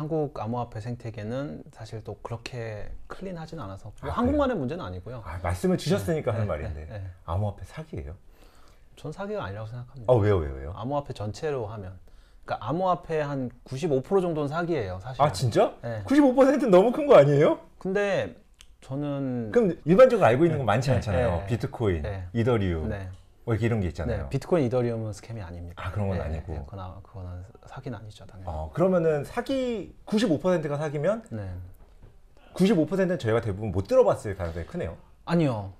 한국 암호화폐 생태계는 사실 또 그렇게 클린하진 않아서 뭐 아, 한국만의 문제는 아니고요. 아, 말씀을 주셨으니까 하는 네, 말인데 네, 네. 암호화폐 사기예요? 전 사기가 아니라고 생각합니다. 아 왜요 왜요 왜요? 암호화폐 전체로 하면 그러니까 암호화폐 한 95% 정도는 사기예요, 사실. 아 진짜? 네. 95%는 너무 큰 거 아니에요? 근데 저는 그럼 일반적으로 알고 있는 건 많지 네, 않잖아요. 네. 비트코인, 네. 이더리움, 네. 뭐 이런 게 있잖아요. 네, 비트코인, 이더리움은 스캠이 아닙니다. 아, 그런 건 네, 아니고. 네, 그거나 그거는 사기는 아니죠, 당연히. 어, 그러면은 사기 95%가 사기면 네. 95%는 저희가 대부분 못 들어봤을 가능성이 크네요. 아니요.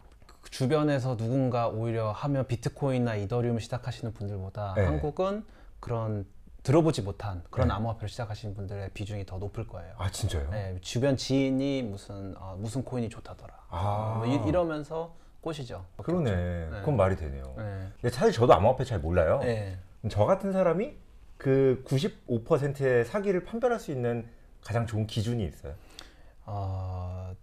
그 주변에서 누군가 오히려 하면 비트코인이나 이더리움을 시작하시는 분들보다 네. 한국은 그런 들어보지 못한 그런 네. 암호화폐를 시작하시는 분들의 비중이 더 높을 거예요. 아 진짜요? 네, 주변 지인이 무슨 어, 무슨 코인이 좋다더라. 아. 뭐 이, 러면서 꼬시죠. 그러네. 그건 말이 되네요. 네. 근데 사실 저도 암호화폐 잘 몰라요. 네. 저 같은 사람이 그 95%의 사기를 판별할 수 있는 가장 좋은 기준이 있어요. 어,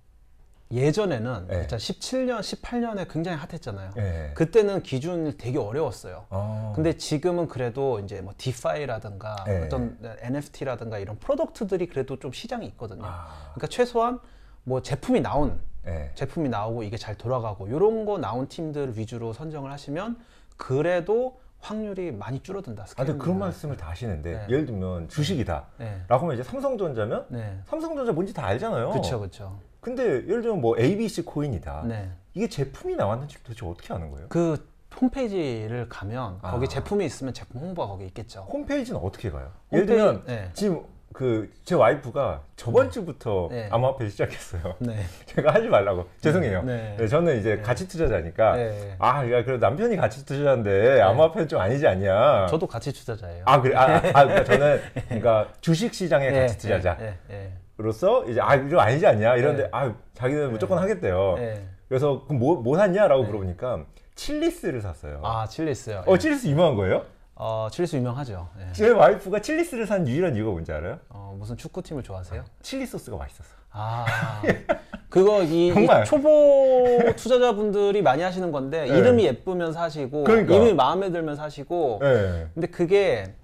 예전에는 네. 2017년, 18년에 굉장히 핫했잖아요. 네. 그때는 기준이 되게 어려웠어요. 어. 근데 지금은 그래도 이제 뭐 디파이라든가 네. 어떤 NFT라든가 이런 프로덕트들이 그래도 좀 시장이 있거든요. 아. 그러니까 최소한 뭐 제품이 나온 네. 제품이 나오고 이게 잘 돌아가고 이런 거 나온 팀들 위주로 선정을 하시면 그래도 확률이 많이 줄어든다. 아, 근데. 그런 말씀을 다 하시는데 네. 예를 들면 주식이다. 네. 라고 하면 이제 삼성전자면 네. 삼성전자 뭔지 다 알잖아요. 그렇죠, 그렇죠. 근데 예를 들면 뭐 ABC 코인이다. 네. 이게 제품이 나왔는지 도대체 어떻게 아는 거예요? 그 홈페이지를 가면 아. 거기 제품이 있으면 제품 홍보가 거기 있겠죠. 홈페이지는 어떻게 가요? 예를 홈페이지- 들면 네. 지금 그 제 와이프가 저번 주부터 네. 암호화폐 시작했어요. 네. 제가 하지 말라고 죄송해요. 네. 네, 저는 이제 가치 투자자니까 네. 아, 야, 그래 남편이 가치 투자자인데 암호화폐는 좀 아니지 않냐? 저도 같이 투자자예요. 아 그래, 아, 아, 아, 그러니까 저는 그러니까 주식 시장의 예, 가치 투자자로서 예, 예, 이제 아, 이거 좀 아니지 않냐? 이런데 네. 아, 자기는 무조건 하겠대요. 예. 예. 그래서 그럼 뭐, 뭐 샀냐라고 물어보니까 칠리스를 샀어요. 아 칠리스요. 어, 칠리스 유명한 거예요? 어 칠리스 유명하죠. 예. 제 와이프가 칠리스를 산 유일한 이유가 뭔지 알아요? 어 무슨 축구팀을 좋아하세요? 칠리 소스가 맛있었어. 아 그거 이, 이 정말. 초보 투자자분들이 많이 하시는 건데 네. 이름이 예쁘면 사시고 그러니까. 이름이 마음에 들면 사시고 네. 근데 그게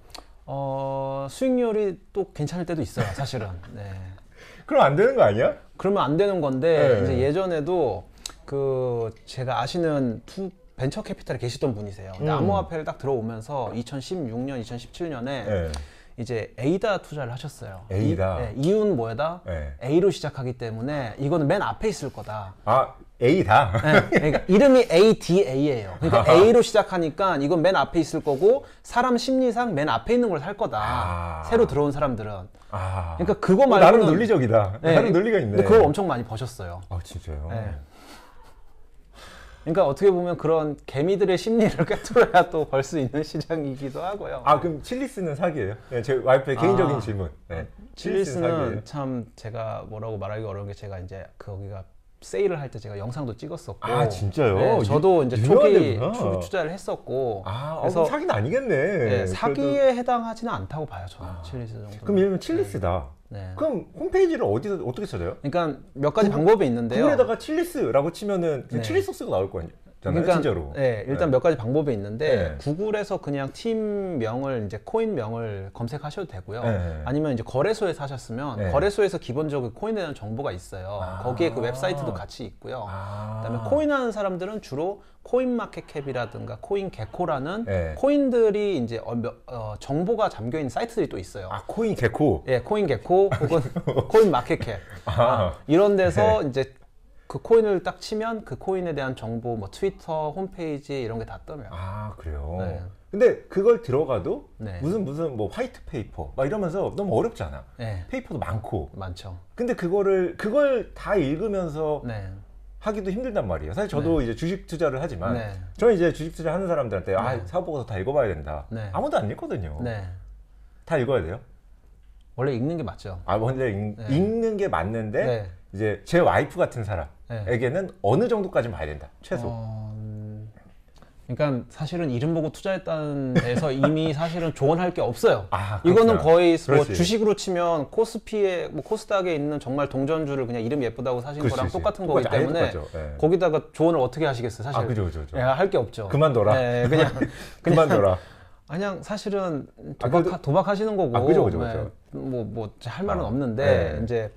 어 수익률이 또 괜찮을 때도 있어요 사실은. 네. 그럼 안 되는 거 아니야? 그러면 안 되는 건데 네. 이제 예전에도 그 제가 아시는 투 벤처 캐피탈에 계시던 분이세요. 근데 음. 암호화폐를 딱 들어오면서 2016년, 2017년에 네. 이제 에이다 투자를 하셨어요. 에이다. 이, 네, 이유는 뭐에다? 네. A로 시작하기 때문에 이거는 맨 앞에 있을 거다. 아 A다. 네, 그러니까 이름이 ADA예요. 그러니까 A로 시작하니까 이건 맨 앞에 있을 거고 사람 심리상 맨 앞에 있는 걸 살 거다. 아. 새로 들어온 사람들은. 아. 그러니까 그거 어, 말고는 나름 논리적이다. 네. 나름 논리가 있네. 근데 그걸 엄청 많이 버셨어요. 아 진짜요? 네. 그러니까 어떻게 보면 그런 개미들의 심리를 꿰뚫어야 또 벌 수 있는 시장이기도 하고요. 아 그럼 칠리스는 사기예요? 네, 제 와이프의 개인적인 아. 질문. 네. 칠리스는 참 제가 뭐라고 말하기 어려운 게 제가 이제 거기가 세일을 할 때 제가 영상도 찍었었고 아, 진짜요? 네, 저도 유- 이제 초기. 초기 투자를 했었고 아, 그래서 그래서 사기는 아니겠네. 네, 그래도- 사기에 해당하지는 않다고 봐요 저는 칠리스 정도. 그럼 예를 들면 칠리스다. 네. 그럼 홈페이지를 어디서 어떻게 찾아요? 그러니까 몇 가지 방법이 있는데요. 구글에다가 칠리스라고 치면은 그냥 네. 칠리 소스가 나올 거 아니에요? 그러니까 진짜로. 네, 일단 몇 가지 방법이 있는데 네. 구글에서 그냥 팀 명을 이제 코인 명을 검색하셔도 되고요. 네. 아니면 이제 거래소에 사셨으면 네. 거래소에서 기본적으로 코인에 대한 정보가 있어요. 아. 거기에 그 웹사이트도 같이 있고요. 아. 그다음에 코인 하는 사람들은 주로 코인 마켓캡이라든가 코인게코라는 네. 코인들이 이제 어, 몇- 어, 정보가 담겨 있는 사이트들이 또 있어요. 아 코인게코. 예, 코인게코 혹은 코인 마켓캡 아. 이런 데서 이제 그 코인을 딱 치면 그 코인에 대한 정보 뭐 트위터 홈페이지 이런 게 다 떠요. 아 그래요. 네. 근데 그걸 들어가도 네. 무슨 무슨 뭐 white paper 막 이러면서 너무 어렵잖아. 네, paper도 많고. 많죠. 근데 그거를 그걸 다 읽으면서 네, 하기도 힘들단 말이에요. 사실 저도 이제 주식 투자를 하지만 네. 저는 이제 주식 투자 하는 사람들한테 아 네. 사업 보고서 다 읽어봐야 된다. 네. 아무도 안 읽거든요. 네. 다 읽어야 돼요. 원래 읽는 게 맞죠. 아 먼저 읽, 네. 읽는 게 맞는데 네. 이제 제 와이프 같은 네. 사람 에게는 어느 정도까지 봐야 된다. 최소. 어, 음, 그러니까 사실은 이름 보고 투자했다는 데서 이미 사실은 조언할 게 없어요. 아, 이거는. 거의 뭐. 주식으로 치면 코스피에 뭐 코스닥에 있는 정말 동전주를 그냥 이름 예쁘다고 사신 그렇지, 거랑. 똑같은 거기 때문에. 예. 거기다가 조언을 어떻게 하시겠어요, 사실. 아 그죠 그죠 그죠. 예, 할게 없죠. 그만둬라. 네, 그냥 그만둬라. 그냥 사실은 아, 도박 그래도- 도박하시는 거고 아, 그죠, 그죠, 그죠. 뭐뭐 할 말은 아, 없는데 네. 이제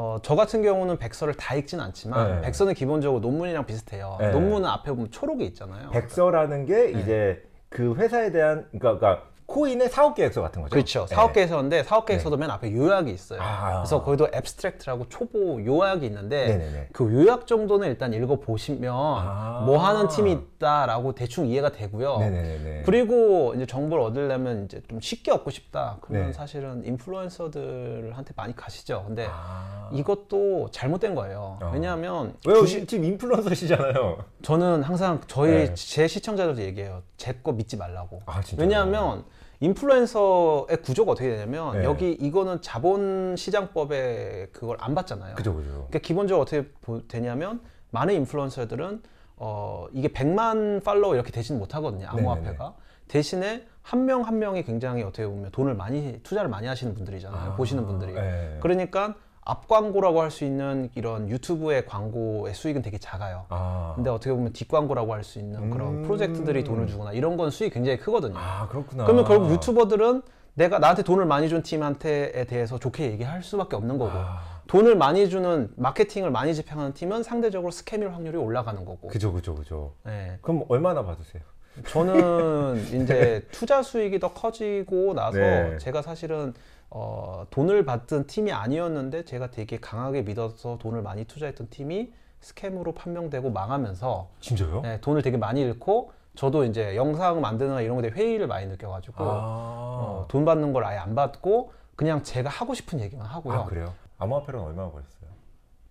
어, 저 같은 경우는 백서를 다 읽진 않지만 네. 백서는 기본적으로 논문이랑 비슷해요. 네. 논문은 앞에 보면 초록이 있잖아요. 백서라는 게 이제 그 회사에 대한 그러니까, 그러니까 코인의 사업 계획서 같은 거죠. 그렇죠. 네. 사업 계획서인데 사업 계획서도 맨 앞에 요약이 있어요. 아. 그래서 거기도 abstract라고 초록 요약이 있는데 네네네. 그 요약 정도는 일단 읽어 보시면 아. 뭐 하는 팀이 있다라고 대충 이해가 되고요. 네네네. 그리고 이제 정보를 얻으려면 이제 좀 쉽게 얻고 싶다. 그러면 네. 사실은 인플루언서들한테 많이 가시죠. 근데 아. 이것도 잘못된 거예요. 어. 왜냐하면 왜요? 주식- 지금 인플루언서시잖아요. 저는 항상 저희 네. 제 시청자들도 얘기해요. 제 거 믿지 말라고. 아? 왜냐하면 인플루엔서의 구조가 어떻게 되냐면 네. 여기 이거는 자본시장법에 그걸 안 받잖아요. 그죠, 그죠. 그러니까 기본적으로 어떻게 보- 되냐면 많은 인플루언서들은 어 이게 100만 팔로워 이렇게 되지는 못하거든요. 암호화폐가. 대신에 한 명한 명이 굉장히 어떻게 보면 돈을 많이 투자를 많이 하시는 분들이잖아요. 아, 보시는 분들이. 네. 그러니까 앞 광고라고 할 수 있는 이런 유튜브의 광고의 수익은 되게 작아요. 아. 근데 어떻게 보면 뒷광고라고 할 수 있는 그런 음. 프로젝트들이 돈을 주거나 이런 건 수익이 굉장히 크거든요. 아, 그렇구나. 그러면 결국 유튜버들은 내가 나한테 돈을 많이 준 팀한테에 대해서 좋게 얘기할 수밖에 없는 거고 아. 돈을 많이 주는 마케팅을 많이 집행하는 팀은 상대적으로 스캠일 확률이 올라가는 거고. 그죠, 그죠, 그죠. 네. 그럼 얼마나 받으세요? 저는 이제 투자 수익이 더 커지고 나서 네. 제가 사실은 어, 돈을 받던 팀이 아니었는데 제가 되게 강하게 믿어서 돈을 많이 투자했던 팀이 스캠으로 판명되고 망하면서 진짜요? 네, 돈을 되게 많이 잃고 저도 이제 영상 만드는 이런 거에 회의를 많이 느껴가지고 아. 어, 돈 받는 걸 아예 안 받고 그냥 제가 하고 싶은 얘기만 하고요. 아, 그래요? 암호화폐는 얼마나 버렸어요?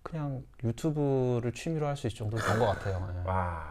그냥 유튜브를 취미로 할 수 있을 정도 된 것 같아요. 네. 와,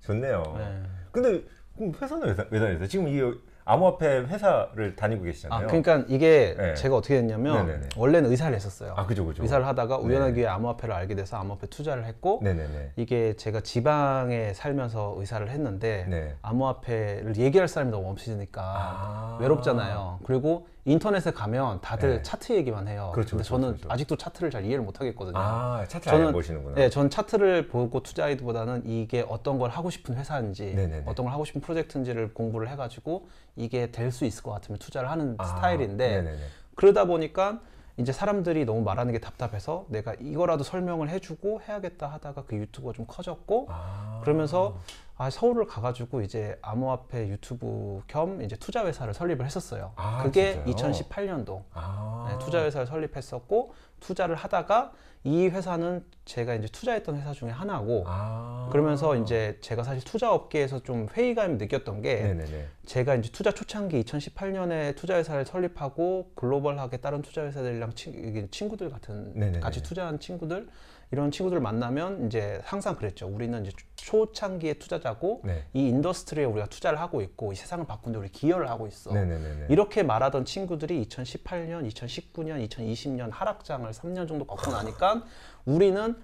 좋네요. 네. 근데 그럼 회사는 왜, 다- 왜 다니세요? 지금 이 암호화폐 회사를 다니고 아, 계시잖아요. 그러니까 이게 네. 제가 어떻게 했냐면 네네네. 원래는 의사를 했었어요. 아, 그죠, 그죠. 의사를 하다가 네. 우연하게 암호화폐를 알게 돼서 암호화폐 투자를 했고 네네네. 이게 제가 지방에 살면서 의사를 했는데 네. 암호화폐를 얘기할 사람이 너무 없으니까 아. 외롭잖아요. 그리고 인터넷에 가면 다들 네. 차트 얘기만 해요. 그렇죠, 근데 그렇죠, 저는 그렇죠. 아직도 차트를 잘 이해를 못 하겠거든요. 아, 차트 저는- 안 보시는구나. 네, 전 차트를 보고 투자하기보다는 이게 어떤 걸 하고 싶은 회사인지, 네네네. 어떤 걸 하고 싶은 프로젝트인지를 공부를 해 가지고 이게 될 수 있을 것 같으면 투자를 하는 아, 스타일인데 네네네. 그러다 보니까 이제 사람들이 너무 말하는 게 답답해서 내가 이거라도 설명을 해주고 해야겠다 하다가 그 유튜브가 좀 커졌고 아. 그러면서 아, 서울을 가가지고 이제 암호화폐 유튜브 겸 이제 투자 회사를 설립을 했었어요. 아, 그게 진짜요? 2018년도 아. 네, 투자 회사를 설립했었고 투자를 하다가 이 회사는 제가 이제 투자했던 회사 중에 하나고 아. 그러면서 이제 제가 사실 투자 업계에서 좀 회의감을 느꼈던 게 네네네. 제가 이제 투자 초창기 2018년에 투자 회사를 설립하고 글로벌하게 다른 투자 회사들이랑 친, 친구들 같은 네네네. 같이 투자한 친구들 이런 친구들 만나면 이제 항상 그랬죠. 우리는 이제 초창기의 투자자고 네. 이 industry에 우리가 투자를 하고 있고 이 세상을 바꾸는데 우리 기여를 하고 있어. 네네네네. 이렇게 말하던 친구들이 2018년, 2019년, 2020년 하락장을 3년 정도 겪고 나니까 우리는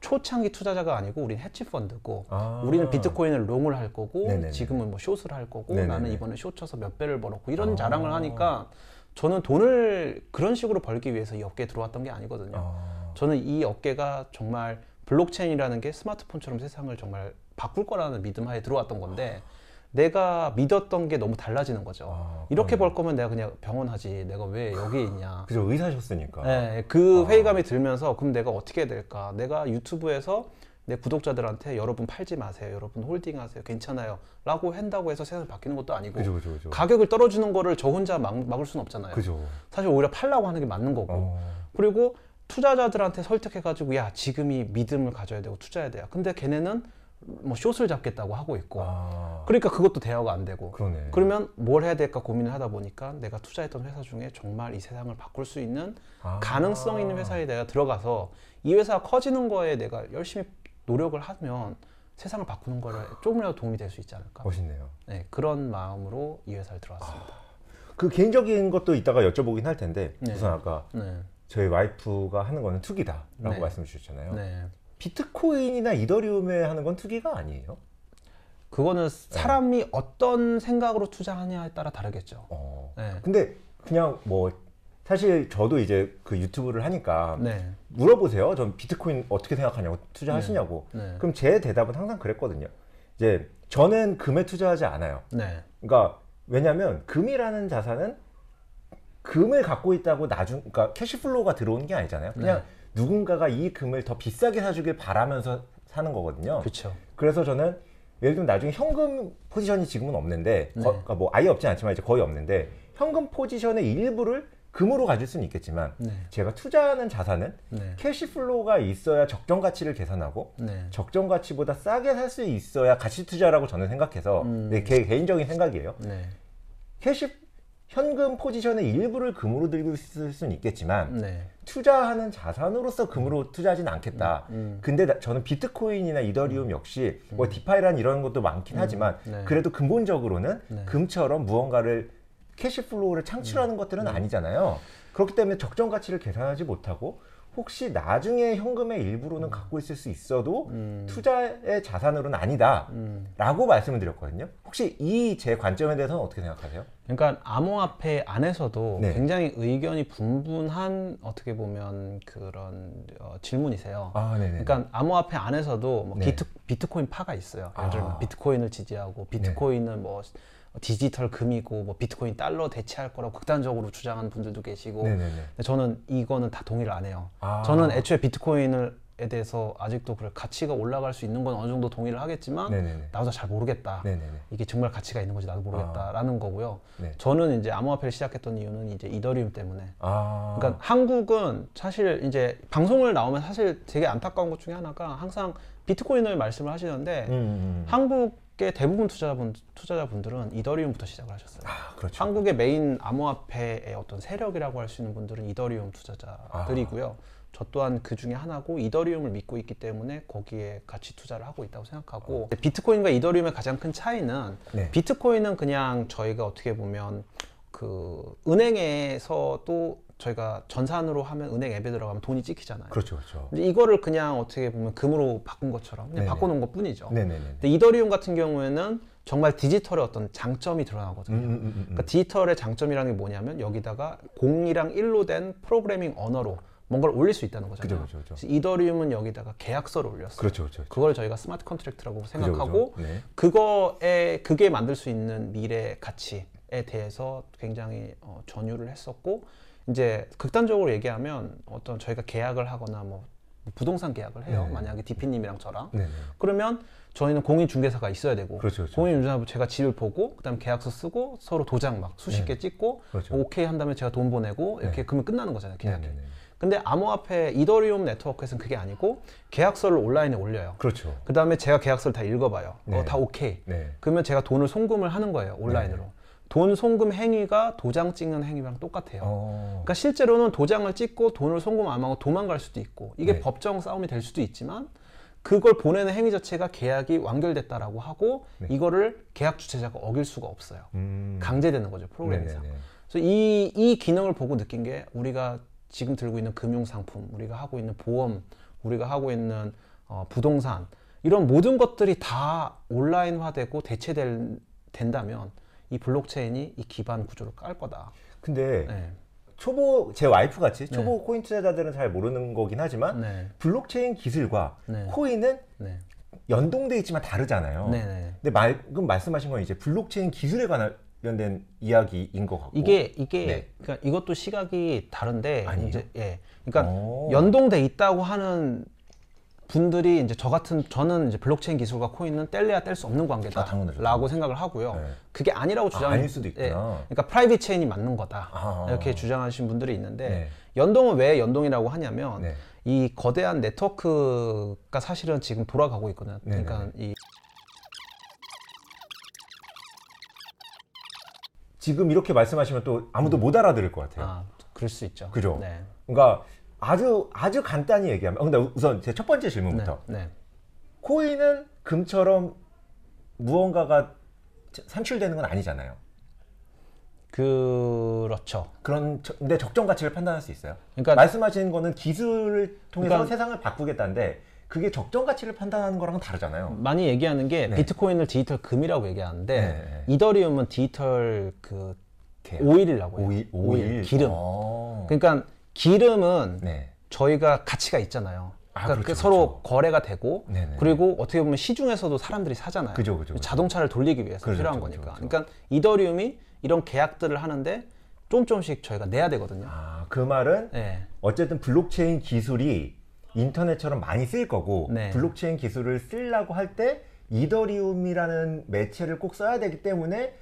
초창기 투자자가 아니고 우리는 헤지 펀드고 아. 우리는 비트코인을 long을 할 거고 네네네. 지금은 뭐 숏을 할 거고 네네네. 나는 이번에 숏 쳐서 몇 배를 벌었고 이런 아. 자랑을 하니까 저는 돈을 그런 식으로 벌기 위해서 이 업계에 들어왔던 게 아니거든요. 아. 저는 이 업계가 정말 블록체인이라는 게 스마트폰처럼 세상을 정말 바꿀 거라는 믿음 하에 들어왔던 건데 내가 믿었던 게 너무 달라지는 거죠. 아, 이렇게. 벌 거면 내가 그냥 병원 하지. 내가 왜 여기 있냐. 그죠 의사셨으니까. 네, 그 아. 회의감이 들면서 그럼 내가 어떻게 해야 될까? 내가 유튜브에서 내 구독자들한테 여러분 팔지 마세요. 여러분 홀딩하세요. 괜찮아요. 라고 한다고 해서 세상이 바뀌는 것도 아니고 그죠 그죠 그죠. 가격을 떨어지는 거를 저 혼자 막, 막을 수는 없잖아요. 그죠. 사실 오히려 팔라고 하는 게 맞는 거고. 어. 그리고 투자자들한테 설득해가지고 야 지금이 믿음을 가져야 되고 투자해야 돼요. 근데 걔네는 뭐 숏을 잡겠다고 하고 있고. 아. 그러니까 그것도 대화가 안 되고. 그러네. 그러면 뭘 해야 될까 고민을 하다 보니까 내가 투자했던 회사 중에 정말 이 세상을 바꿀 수 있는 아. 가능성 있는 회사에 내가 들어가서 이 회사가 커지는 거에 내가 열심히 노력을 하면 세상을 바꾸는 거에 조금이라도 도움이 될 수 있지 않을까. 멋있네요. 네, 그런 마음으로 이 회사를 들어왔습니다. 그 개인적인 것도 이따가 여쭤보긴 할 텐데 네. 우선 아까 네, 저희 와이프가 하는 거는 투기다라고 네. 말씀 주셨잖아요. 네. 비트코인이나 이더리움에 하는 건 투기가 아니에요? 그거는 사람이 어떤 생각으로 투자하냐에 따라 다르겠죠. 어. 네. 근데 그냥 뭐 사실 저도 이제 그 유튜브를 하니까 네. 물어보세요. 전 비트코인 어떻게 생각하냐고 투자하시냐고. 네. 그럼 제 대답은 항상 그랬거든요. 이제 저는 금에 투자하지 않아요. 네. 그러니까 왜냐하면 금이라는 자산은 금을 갖고 있다고 나중 그러니까 cash flow가 들어오는 게 아니잖아요. 그냥 누군가가 이 금을 더 비싸게 사주길 바라면서 사는 거거든요. 그렇죠. 그래서 저는 예를 들면 나중에 현금 포지션이 지금은 없는데 네. 거- 그러니까 뭐 아예 없진 않지만 이제 거의 없는데 현금 포지션의 일부를 금으로 가질 수는 있겠지만 네. 제가 투자하는 자산은 네. cash flow가 있어야 적정 가치를 계산하고 네. 적정 가치보다 싸게 살 수 있어야 가치 투자라고 저는 생각해서 음. 네, 개, 개인적인 생각이에요. 네. cash 현금 포지션의 일부를 금으로 들고 있을 수는 있겠지만 네. 투자하는 자산으로서 금으로 투자하지는 않겠다. 음. 근데 나- 저는 비트코인이나 이더리움 역시 뭐 DeFi란 이런 것도 많긴 하지만 네. 그래도 근본적으로는 네. 금처럼 무언가를 cash flow를 창출하는 것들은 아니잖아요. 그렇기 때문에 적정 가치를 계산하지 못하고 혹시 나중에 현금의 일부로는 갖고 있을 수 있어도 음. 투자의 자산으로는 아니다. 음. 라고 말씀을 드렸거든요. 혹시 이 제 관점에 대해서는 어떻게 생각하세요? 그러니까 암호화폐 안에서도 네. 굉장히 의견이 분분한 어떻게 보면 그런 어, 질문이세요. 아. 그러니까 암호화폐 안에서도 뭐 네. 비트, 비트코인 파가 있어요. 예를 들면 아. 비트코인을 지지하고 비트코인은 뭐 디지털 금이고 뭐 비트코인 달러 대체할 거라고 극단적으로 주장하는 분들도 계시고 네네네. 근데 저는 이거는 다 동의를 안 해요. 아. 저는 애초에 비트코인을 에 대해서 아직도 그래 가치가 올라갈 수 있는 건 어느 정도 동의를 하겠지만 네네네. 나도 잘 모르겠다. 네네네. 이게 정말 가치가 있는 건지 나도 모르겠다라는 거고요. 네. 저는 이제 암호화폐를 시작했던 이유는 이제 이더리움 때문에. 아. 그러니까 한국은 사실 이제 방송을 나오면 사실 되게 안타까운 것 중에 하나가 항상 비트코인을 말씀을 하시는데 음, 음, 음. 한국 의 대부분 투자자분 투자자분들은 이더리움부터 시작을 하셨어요. 아, 그렇죠. 한국의 메인 암호화폐의 어떤 세력이라고 할 수 있는 분들은 이더리움 투자자들이고요. 아. 저 또한 그 중에 하나고 이더리움을 믿고 있기 때문에 거기에 같이 투자를 하고 있다고 생각하고 비트코인과 이더리움의 가장 큰 차이는 어. 네. 비트코인은 그냥 저희가 어떻게 보면 그 은행에서 또 저희가 전산으로 하면 은행 앱에 들어가면 돈이 찍히잖아요. 그렇죠, 그렇죠. 근데 이거를 그냥 어떻게 보면 금으로 바꾼 것처럼 그냥 네네. 바꿔놓은 것 뿐이죠. 네네네. 근데 이더리움 같은 경우에는 정말 디지털의 어떤 장점이 드러나거든요. 음, 음, 음, 음. 그러니까 디지털의 장점이라는 게 뭐냐면 여기다가 0이랑 1로 된 프로그래밍 언어로 뭔가를 올릴 수 있다는 거잖아요. 그죠, 그죠, 그죠. 이더리움은 여기다가 계약서를 올렸어요. 그렇죠, 그렇죠. 그걸 저희가 smart contract라고 생각하고. 네. 그거에 그게 만들 수 있는 미래 가치에 대해서 굉장히 어, 전율을 했었고 이제 극단적으로 얘기하면 어떤 저희가 계약을 하거나 뭐 부동산 계약을 해요. 네. 만약에 디피님이랑 저랑 네네. 그러면 저희는 공인 중개사가 있어야 되고 그렇죠, 그렇죠. 공인 중개사 제가 집을 보고 그다음 계약서 쓰고 서로 도장 막 수십 네. 개 찍고 그렇죠. 오케이 한 다음에 제가 돈 보내고 이렇게 네. 그러면 끝나는 거잖아요 계약이. 네네네. 근데 암호화폐 이더리움 네트워크에서는 그게 아니고 계약서를 온라인에 올려요. 그렇죠. 그 다음에 제가 계약서를 다 읽어봐요. 네. 어, 다 오케이. 네. 그러면 제가 돈을 송금을 하는 거예요 온라인으로. 돈 송금 행위가 도장 찍는 행위랑 똑같아요. 어. 그러니까 실제로는 도장을 찍고 돈을 송금 안 하고 도망갈 수도 있고 이게 네. 법정 싸움이 될 수도 있지만 그걸 보내는 행위 자체가 계약이 완결됐다라고 하고 네. 이거를 계약 주체자가 어길 수가 없어요. 음. 강제되는 거죠 프로그램상. 네네네. 그래서 이, 이 기능을 보고 느낀 게 우리가 지금 들고 있는 금융 상품, 우리가 하고 있는 보험, 우리가 하고 있는 어, 부동산 이런 모든 것들이 다 온라인화되고 대체된다면 이 블록체인이 이 기반 구조를 깔 거다. 근데 네. 초보 제 와이프 같이 초보 코인 투자자들은 잘 모르는 거긴 하지만 네. 블록체인 기술과 네. 코인은 네. 연동돼 있지만 다르잖아요. 네. 네. 근데 방금 말씀하신 건 이제 블록체인 기술에 관련된 이야기인 것 같고 이게 이게 네. 그러니까 이것도 시각이 다른데 아니에요? 이제 예. 그러니까 오. 연동돼 있다고 하는 분들이 이제 저 같은 저는 이제 블록체인 기술과 코인은 뗄래야 뗄 수 없는 아. 관계다라고 생각을 하고요. 네. 그게 아니라고 주장. 아 닐 수도 있구나. 그러니까 private chain이 맞는 거다 아. 이렇게 주장하시는 분들이 있는데 네. 연동은 왜 연동이라고 하냐면 네. 이 거대한 네트워크가 사실은 지금 돌아가고 있거든요. 네, 그러니까 이 지금 이렇게 말씀하시면 또 아무도 못 알아들을 것 같아요. 아, 그럴 수 있죠. 그죠? 네. 그러니까 아주 아주 간단히 얘기하면 어, 근데 우선 제 첫 번째 네. 질문부터 네. 코인은 금처럼 무언가가 산출되는 건 아니잖아요. 그렇죠. 그런 저- 근데 적정 가치를 판단할 수 있어요. 그러니까 말씀하신 거는 기술을 통해서 그러니까- 세상을 바꾸겠다는데 그게 적정 가치를 판단하는 거랑은 다르잖아요. 많이 얘기하는 게 네. 비트코인을 디지털 금이라고 얘기하는데 네. 이더리움은 디지털 그. 오일이라고 해요. 오일, 오일. 기름. 어. 그러니까 기름은 네. 저희가 가치가 있잖아요. 아, 그러니까 그렇죠, 서로 거래가 되고 네네. 그리고 어떻게 보면 시중에서도 사람들이 사잖아요. 그죠, 그죠. 자동차를 돌리기 위해서 그렇죠, 필요한 그렇죠, 거니까. 그렇죠. 그러니까 이더리움이 이런 계약들을 하는데 좀 조금씩 저희가 내야 되거든요. 아, 그 말은 네. 어쨌든 블록체인 기술이 인터넷처럼 많이 쓰일 거고 네. 블록체인 기술을 쓰려고 할 때 이더리움이라는 매체를 꼭 써야 되기 때문에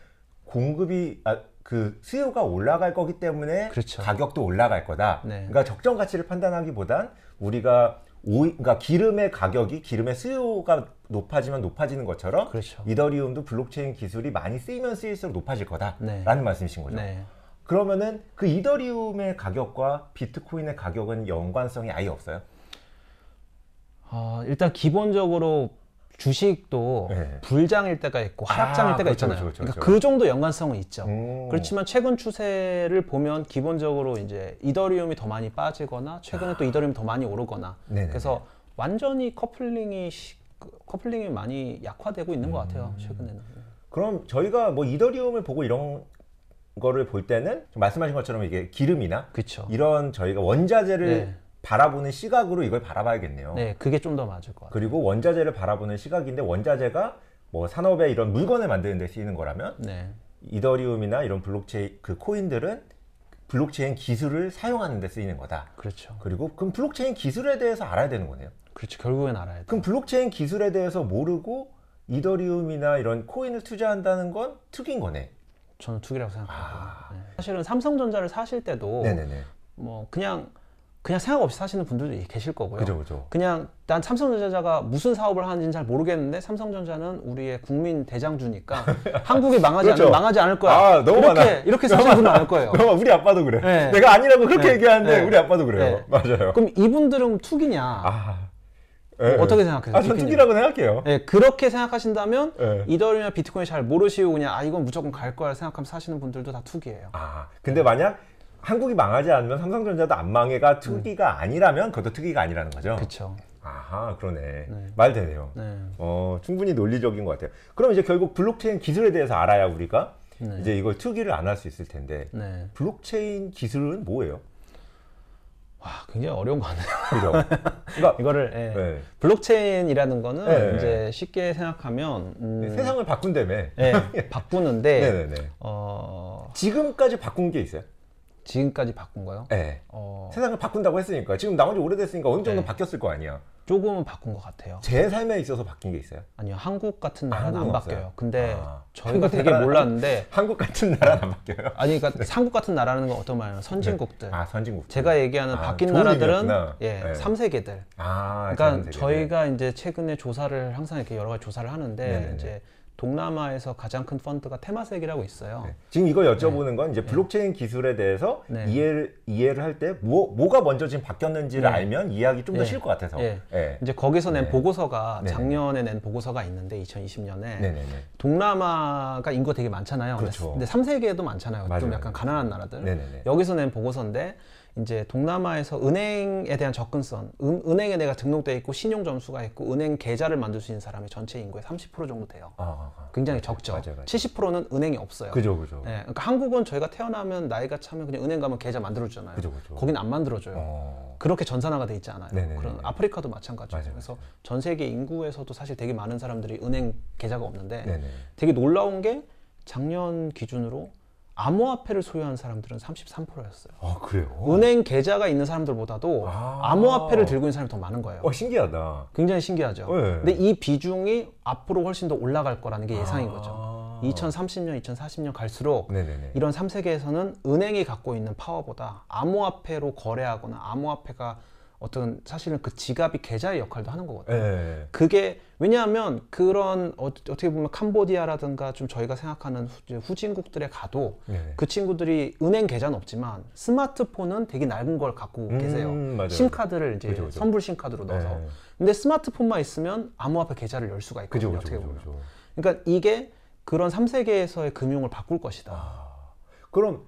공급이 아, 그 수요가 올라갈 거기 때문에 그렇죠. 가격도 올라갈 거다. 네. 그러니까 적정 가치를 판단하기보단 우리가 오이, 그러니까 기름의 가격이 기름의 수요가 높아지면 높아지는 것처럼 그렇죠. 이더리움도 블록체인 기술이 많이 쓰이면 쓰일수록 높아질 거다라는 네. 말씀이신 거죠. 네. 그러면은 그 이더리움의 가격과 비트코인의 가격은 연관성이 아예 없어요? 어, 일단 기본적으로 주식도 네. 불장일 때가 있고 하락장일 아, 때가 그렇죠, 있잖아요. 그렇죠, 그러니까 그렇죠. 그 정도 연관성은 있죠. 음. 그렇지만 최근 추세를 보면 기본적으로 이제 이더리움이 더 많이 빠지거나 최근에 또 이더리움이 더 많이 오르거나 아. 네네네. 그래서 완전히 커플링이 커플링이 많이 약화되고 있는 것 음. 같아요. 최근에는. 그럼 저희가 뭐 이더리움을 보고 이런 거를 볼 때는 좀 말씀하신 것처럼 이게 기름이나 그렇죠. 이런 저희가 원자재를 네. 바라보는 시각으로 이걸 바라봐야겠네요. 네, 그게 좀 더 맞을 것 같아요. 그리고 원자재를 바라보는 시각인데 원자재가 뭐 산업의 이런 물건을 만드는 데 쓰이는 거라면 네, 이더리움이나 이런 블록체인 그 코인들은 블록체인 기술을 사용하는 데 쓰이는 거다. 그렇죠. 그리고 그럼 블록체인 기술에 대해서 알아야 되는 거네요. 그렇죠. 결국엔 알아야 돼. 그럼 블록체인 기술에 대해서 모르고 이더리움이나 이런 코인을 투자한다는 건 투기인 거네. 저는 투기라고 생각하고. 네. 사실은 삼성전자를 사실 때도 아. 네네네. 뭐 그냥 그냥 생각 없이 사시는 분들도 계실 거고요. 그죠 그죠. 그냥 난 삼성전자가 무슨 사업을 하는지는 잘 모르겠는데 삼성전자는 우리의 국민 대장주니까 한국이 망하지 그렇죠. 않을 망하지 않을 거야. 아, 너무 이렇게 많아. 이렇게 사시는 분 많을 거예요. 그럼 우리 아빠도 그래. 네. 내가 아니라고 그렇게 네. 얘기하는데 네. 우리 아빠도 그래요. 네. 맞아요. 그럼 이분들은 투기냐? 아. 뭐 어떻게 생각하세요, 아, 전? 투기라고 생각해요. 네, 그렇게 생각하신다면 네. 이더리움이나 비트코인 잘 모르시고 그냥 아 이건 무조건 갈 거야 생각하면서 사시는 분들도 다 투기예요. 아, 근데 만약 한국이 망하지 않으면 삼성전자도 안 망해가 투기가 아니라면 그것도 투기가 아니라는 거죠. 그렇죠. 아하, 그러네. 말 되네요. 네. 어, 충분히 논리적인 것 같아요. 그럼 이제 결국 블록체인 기술에 대해서 알아야 우리가 네. 이제 이걸 투기를 안 할 수 있을 텐데 네. 블록체인 기술은 뭐예요? 와 굉장히 어려운 거 같네요. 그죠? 그러니까 이거를 예. 네. 블록체인이라는 거는 네. 이제 쉽게 생각하면 음, 세상을 바꾼다며. 예, 바꾸는데. 어, 지금까지 바꾼 게 있어요? 지금까지 바꾼 거요? 네. 어, 세상을 바꾼다고 했으니까 지금 나온 지 오래됐으니까 어느 정도 네. 바뀌었을 거 아니야. 조금은 바꾼 것 같아요. 제 삶에 있어서 바뀐 게 있어요. 아니요 한국 같은 아, 나라는 안 한국은 바뀌어요. 없어요? 근데 아. 저희가 되게 몰랐는데 한국 같은 나라는 안 바뀌어요. 아니 그러니까 한국 같은 나라는 건 어떤 말이냐면 선진국들. 아 선진국. 제가 얘기하는 아, 바뀐 나라들은 의미였구나. 예, 네. 삼세계들 아, 그러니까 전 세계를. 저희가 이제 최근에 조사를 항상 이렇게 여러 가지 조사를 하는데 네네네. 이제 동남아에서 가장 큰 펀드가 테마섹이라고 있어요. 네. 지금 이거 여쭤보는 건 이제 블록체인 기술에 대해서 네. 이해를 이해를 할 때 뭐, 뭐가 먼저 지금 바뀌었는지를 네. 알면 이해하기 좀더 예. 쉬울 것 같아서. 이제 거기서 낸 네. 보고서가. 작년에 낸 보고서가 있는데 2020년에 네네네. 동남아가 인구가 되게 많잖아요. 그렇죠. 근데 3세계도 많잖아요. 맞아요. 좀 약간 가난한 나라들. 여기서 낸 보고서인데 이제 동남아에서 은행에 대한 접근성, 은, 은행에 내가 등록돼 있고 신용 점수가 있고 은행 계좌를 만들 수 있는 사람이 전체 인구의 30% 정도 돼요. 아, 아, 아. 굉장히 적죠. 맞아요, 맞아요. 70%는 은행이 없어요. 그죠, 그죠. 예, 그러니까 한국은 저희가 태어나면 나이가 차면 그냥 은행 가면 계좌 만들어주잖아요. 그죠, 그죠. 거기는 안 만들어줘요. 어. 그렇게 전산화가 돼 있지 않아요. 네네네. 그런 아프리카도 마찬가지예요. 맞아요, 그래서 전 세계 인구에서도 사실 되게 많은 사람들이 은행 계좌가 없는데 네네. 되게 놀라운 게 작년 기준으로 암호화폐를 소유한 사람들은 33%였어요. 아, 그래요? 은행 계좌가 있는 사람들보다도 아. 암호화폐를 들고 있는 사람이 더 많은 거예요. 어, 신기하다. 굉장히 신기하죠. 네. 근데 이 비중이 앞으로 훨씬 더 올라갈 거라는 게 예상인 아. 거죠. 2030년, 2040년 갈수록 네네네. 이런 3세계에서는 은행이 갖고 있는 파워보다 암호화폐로 거래하거나 암호화폐가 어떤 사실은 그 지갑이 계좌의 역할도 하는 거거든요. 예. 그게 왜냐하면 그런 어, 떻게 보면 캄보디아라든가 좀 저희가 생각하는 후, 후진국들에 가도 네네. 그 친구들이 은행 계좌는 없지만 스마트폰은 되게 낡은 걸 갖고 음, 계세요. 맞아요. 심카드를 이제 그죠, 그죠. 선불 심카드로 넣어서. 네. 근데 스마트폰만 있으면 암호화폐 계좌를 열 수가 있거든요. 그죠, 어떻게 그죠, 보면. 그러니까 이게 그런 3세계에서의 금융을 바꿀 것이다. 아. 그럼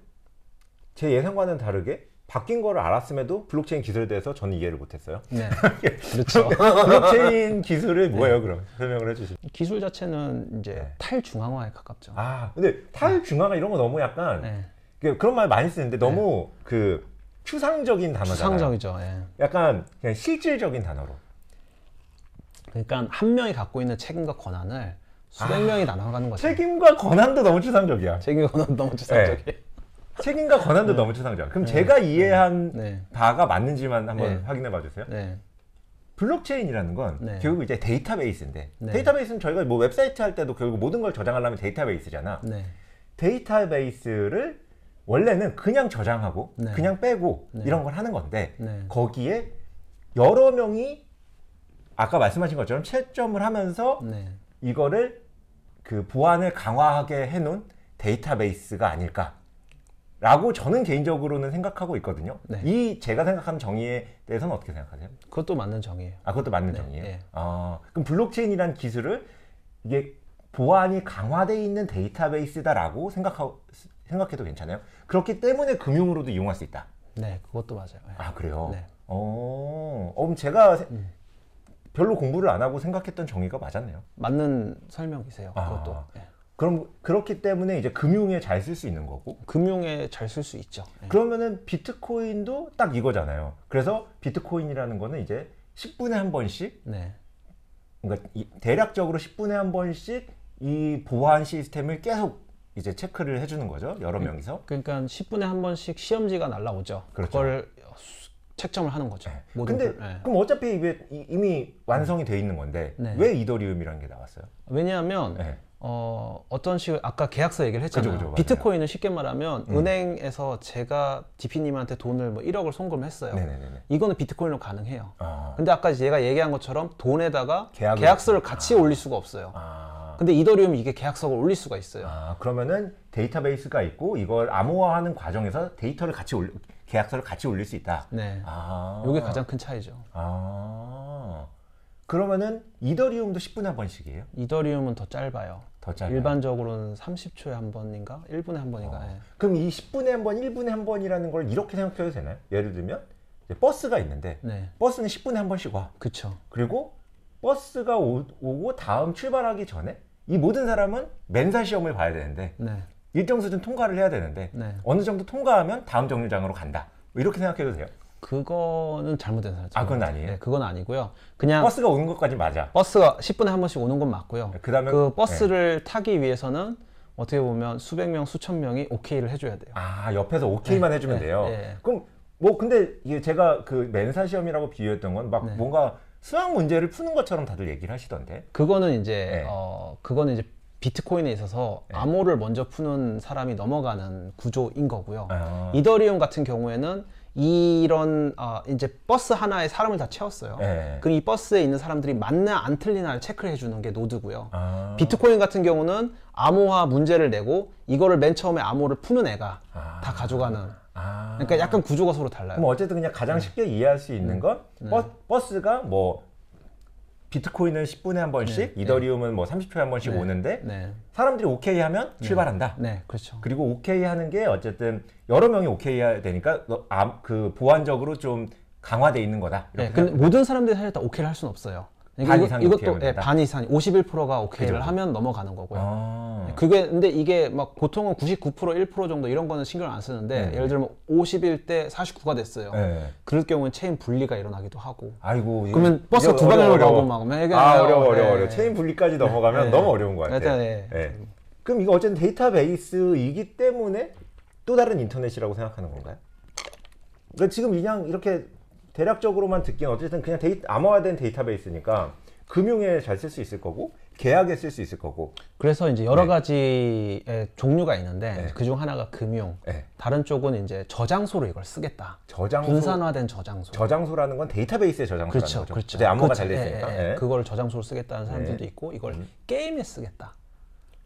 제 예상과는 다르게 바뀐 거를 알았음에도 블록체인 기술에 대해서 저는 이해를 못했어요. 네. 그렇죠. 블록체인 기술이 뭐예요, 그럼? 설명을 해주시죠. 기술 자체는 이제 네. 탈중앙화에 가깝죠. 아, 근데 탈중앙화 이런 거 너무 약간 네. 그- 그런 말 많이 쓰는데 너무 그 추상적인 단어잖아요. 추상적이죠. 예. 약간 그냥 실질적인 단어로. 그러니까 한 명이 갖고 있는 책임과 권한을 수백 명이 나눠 갖는 거죠. 책임과 권한도 너무 추상적이야. 책임과 권한 너무 추상적이에요. 책임과 권한도 너무 추상적. 그럼 제가 이해한 네. 바가 맞는지만 한번 네. 확인해 봐 주세요. 네. 블록체인이라는 건 네. 결국 이제 데이터베이스인데 네. 데이터베이스는 저희가 뭐 웹사이트 할 때도 결국 모든 걸 저장하려면 데이터베이스잖아. 네. 데이터베이스를 원래는 그냥 저장하고 네. 그냥 빼고 네. 이런 걸 하는 건데 네. 거기에 여러 명이 아까 말씀하신 것처럼 채점을 하면서 네. 이거를 그 보안을 강화하게 해놓은 데이터베이스가 아닐까 라고 저는 개인적으로는 생각하고 있거든요. 네. 이 제가 생각하는 정의에 대해서는 어떻게 생각하세요? 그것도 맞는 정의예요. 아 그것도 맞는 네, 정의예요. 네. 아 그럼 블록체인이라는 기술을 이게 보안이 강화돼 있는 데이터베이스다라고 생각하고 생각해도 괜찮아요. 그렇기 때문에 금융으로도 이용할 수 있다. 네, 그것도 맞아요. 예. 아 그래요. 네. 어, 어, 그럼 제가 세- 별로 공부를 안 하고 생각했던 정의가 맞았네요. 맞는 설명이세요. 아. 그것도. 예. 그럼 그렇기 때문에 이제 금융에 잘 쓸 수 있는 거고. 금융에 잘 쓸 수 있죠. 예. 그러면은 비트코인도 딱 이거잖아요. 그래서 비트코인이라는 거는 이제 10분에 한 번씩, 네. 그러니까 이- 대략적으로 10분에 한 번씩 이 보안 시스템을 계속 이제 체크를 해주는 거죠. 여러 명이서. 그러니까 10분에 한 번씩 시험지가 날라오죠. 그렇죠. 그걸 책점을 하는 거죠. 모든 근데 걸. 예. 그럼 어차피 이게 이- 이미 완성이 돼 있는 건데 네. 왜 이더리움이라는 게 나왔어요? 왜냐하면 네. 어, 어떤 식으로 아까 계약서 얘기를 했잖아요. 그죠, 그죠. 비트코인은 쉽게 말하면 은행에서 제가 DP님한테 돈을 뭐 1억을 송금했어요. 네네네네. 이거는 비트코인으로 가능해요. 아, 근데 아까 제가 얘기한 것처럼 돈에다가 계약을 계약서를 같이 올릴 수가 없어요. 아, 근데 이더리움은 이게 계약서를 올릴 수가 있어요. 아, 그러면은 데이터베이스가 있고 이걸 암호화하는 과정에서 데이터를 같이 올 계약서를 같이 올릴 수 있다. 네. 아, 이게 가장 큰 차이죠. 아, 그러면은 이더리움도 10분에 한 번씩이에요? 이더리움은 더 짧아요. 더 짧아요. 일반적으로는 30초에 한 번인가? 1분에 한 번인가? 어. 예. 그럼 이 10분에 한 번, 1분에 한 번이라는 걸 이렇게 생각해도 되나요? 예를 들면 버스가 있는데 네. 버스는 10분에 한 번씩 와. 그쵸. 그리고 버스가 오, 오고 다음 출발하기 전에 이 모든 사람은 맨사 시험을 봐야 되는데 네. 일정 수준 통과를 해야 되는데 네. 어느 정도 통과하면 다음 정류장으로 간다. 뭐 이렇게 생각해도 돼요. 그거는 잘못된 사람. 아, 그건 아니에요? 네, 그건 아니고요. 그냥 버스가 오는 것까지 맞아. 버스가 10분에 한 번씩 오는 건 맞고요. 그다음에 그 버스를 타기 위해서는 어떻게 보면 수백 명, 수천 명이 오케이를 해줘야 돼요. 아 옆에서 오케이만 네, 해주면 네, 돼요. 네. 그럼 뭐 근데 이게 제가 그 맨사 시험이라고 비유했던 건막 네. 뭔가 수학 문제를 푸는 것처럼 다들 얘기를 하시던데. 그거는 이제 네. 어 그거는 이제 비트코인에 있어서 네. 암호를 먼저 푸는 사람이 넘어가는 구조인 거고요. 아, 이더리움 같은 경우에는 이런 어, 이제 버스 하나에 사람을 다 채웠어요. 네. 그럼 이 버스에 있는 사람들이 맞나 안 틀리나를 체크를 해주는 게 노드고요. 아, 비트코인 같은 경우는 암호화 문제를 내고 이거를 맨 처음에 암호를 푸는 애가 아. 다 가져가는. 아. 그러니까 약간 구조가 서로 달라요. 그럼 어쨌든 그냥 가장 쉽게 이해할 수 있는 건 버, 스가 뭐 비트코인은 10분에 한 번씩, 네, 이더리움은 뭐 30초에 한 번씩 네. 오는데 네, 사람들이 오케이 하면 출발한다. 네, 그렇죠. 그리고 오케이 하는 게 어쨌든 여러 명이 오케이 해야 되니까 그 보안적으로 좀 강화돼 있는 거다. 네, 근데 모든 사람들이 사실 다 오케이를 할 수는 없어요. 반 이거- 이상이 이것도 예? 반 이상, 51%가 오케이를 그죠. 하면 넘어가는 거고요. 아. 그게 근데 이게 막 보통은 99% 1% 정도 이런 거는 신경 안 쓰는데 네. 예를 들면 51대 49가 됐어요. 네. 그럴 경우는 체인 분리가 일어나기도 하고. 아이고. 그러면 버스 두 방향으로 어려워, 가고. 막 이게 아 어려워 네. 어려워 어려워. 체인 분리까지 넘어가면 네. 너무 어려운 것 같아. 일단, 네. 예. 그럼 이거 어쨌든 데이터베이스이기 때문에 또 다른 인터넷이라고 생각하는 건가요? 그러니까 지금 그냥 이렇게 대략적으로만 듣기엔 어쨌든 그냥 데이, 암호화된 데이터베이스니까 금융에 잘 쓸 수 있을 거고 계약에 쓸 수 있을 거고. 그래서 이제 여러 네. 가지의 종류가 있는데 네. 그중 하나가 금융, 예. 다른 쪽은 이제 저장소로 이걸 쓰겠다. 저장소 분산화된 저장소. 저장소라는 건 데이터베이스의 저장소라는 그렇죠, 거죠. 그렇죠. 이제 암호가 그렇죠. 잘돼 예. 예, 예. 예. 그걸 저장소로 쓰겠다는 사람들도 네. 있고 이걸 게임에 쓰겠다.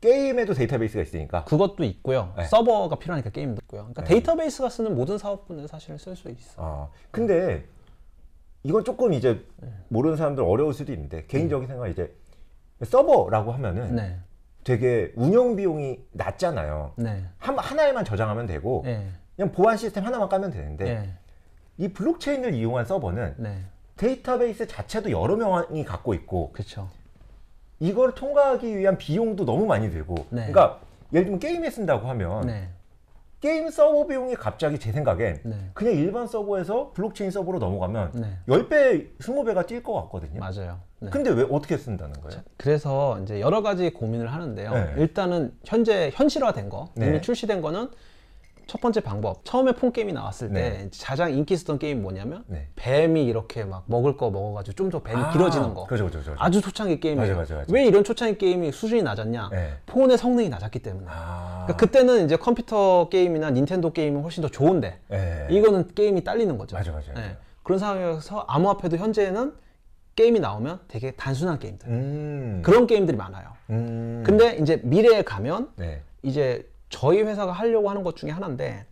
게임에도 데이터베이스가 있으니까. 그것도 있고요. 네. 서버가 필요하니까 게임도 있고요. 그러니까 데이터베이스가 쓰는 모든 사업분에 사실 쓸수 있어. 아, 근데 이건 조금 이제 모르는 사람들 어려울 수도 있는데 개인적인 생각 이제 서버라고 하면은 네, 되게 운영 비용이 낮잖아요. 네, 한, 하나에만 저장하면 되고 네, 그냥 보안 시스템 하나만 까면 되는데 네, 이 블록체인을 이용한 서버는 네, 데이터베이스 자체도 여러 명이 갖고 있고 그렇죠. 이걸 통과하기 위한 비용도 너무 많이 들고 네. 그러니까 예를 들면 게임에 쓴다고 하면 네, 게임 서버 비용이 갑자기 제 생각엔 네. 그냥 일반 서버에서 블록체인 서버로 넘어가면 네. 10배, 20배가 뛸 것 같거든요. 맞아요. 네. 근데 왜 어떻게 쓴다는 거예요? 그래서 이제 여러 가지 고민을 하는데요. 네. 일단은 현재 현실화된 거, 네. 이미 출시된 거는 첫 번째 방법. 처음에 폰 게임이 나왔을 때 네. 가장 인기 있었던 게임이 뭐냐면 네. 뱀이 이렇게 막 먹을 거 먹어가지고 좀 더 뱀이 아, 길어지는 거. 그죠, 그죠, 그죠. 아주 초창기 게임이에요. 맞아, 맞아, 맞아. 왜 이런 초창기 게임이 수준이 낮았냐? 네. 폰의 성능이 낮았기 때문에. 아. 그러니까 그때는 이제 컴퓨터 게임이나 닌텐도 게임은 훨씬 더 좋은데 네. 이거는 게임이 딸리는 거죠. 맞아, 맞아, 맞아. 예. 그런 상황에서 암호화폐도 현재는 게임이 나오면 되게 단순한 게임들 음. 그런 게임들이 많아요. 음. 근데 이제 미래에 가면 네. 이제 저희 회사가 하려고 하는 것 중에 하나인데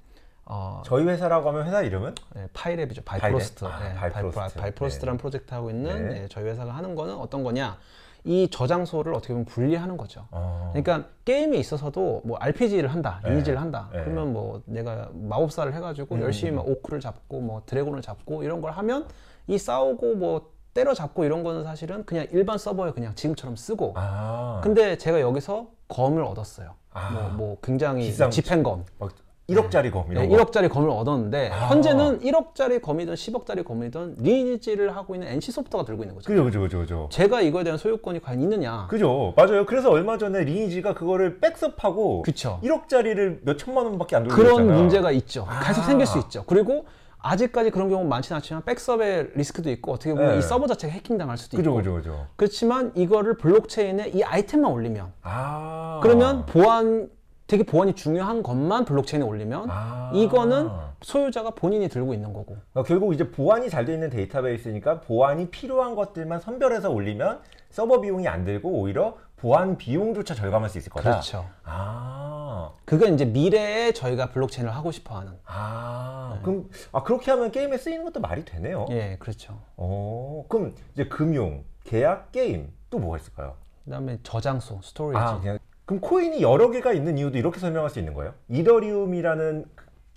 어, 저희 회사라고 하면 회사 이름은? 네, 파이랩이죠. 바이프로스트. 파이랩? 아, 네, 바이프로스트. 바이프로- 바이프로스트라는 프로젝트 하고 있는 네. 네, 저희 회사가 하는 거는 어떤 거냐? 이 저장소를 어떻게 보면 분리하는 거죠. 어. 그러니까 게임에 있어서도 뭐 RPG를 한다, 네. 리니지를 한다. 네. 그러면 뭐 내가 마법사를 해가지고 음, 열심히 막 오크를 잡고 뭐 드래곤을 잡고 이런 걸 하면 이 싸우고 뭐 때려잡고 이런 거는 사실은 그냥 일반 서버에 그냥 지금처럼 쓰고. 아. 근데 제가 여기서 검을 얻었어요. 아. 뭐, 뭐 굉장히 집행검. 막 1억짜리 검 이런 네, 거. 1억짜리 검을 얻었는데 아. 현재는 1억짜리 검이든 10억짜리 검이든 리니지를 하고 있는 NC 소프트가 들고 있는 거죠. 그죠, 그죠, 그죠, 그죠. 제가 이거에 대한 소유권이 과연 있느냐? 그죠. 맞아요. 그래서 얼마 전에 리니지가 그거를 백섭하고 그쵸. 1억짜리를 몇 천만 원밖에 안 들고 그런. 문제가 있죠. 아. 계속 생길 수 있죠. 그리고 아직까지 그런 경우 많지는 않지만 백섭의 리스크도 있고 어떻게 보면 네. 이 서버 자체가 해킹당할 수도 그죠, 있고 그죠, 그죠. 그렇지만 이거를 블록체인에 이 아이템만 올리면 아. 그러면 보안 되게 보안이 중요한 것만 블록체인에 올리면 아. 이거는 소유자가 본인이 들고 있는 거고 어, 결국 이제 보안이 잘 돼 있는 데이터베이스니까 보안이 필요한 것들만 선별해서 올리면 서버 비용이 안 들고 오히려 보안 비용조차 절감할 수 있을 거다. 그렇죠. 아. 그건 이제 미래에 저희가 블록체인을 하고 싶어 하는 아. 그럼 아 그렇게 하면 게임에 쓰이는 것도 말이 되네요. 예 그렇죠. 어. 그럼 이제 금융, 계약, 게임 또 뭐가 있을까요? 그 다음에 저장소 스토리지 아, 그냥 그럼 코인이 여러 개가 있는 이유도 이렇게 설명할 수 있는 거예요? 이더리움이라는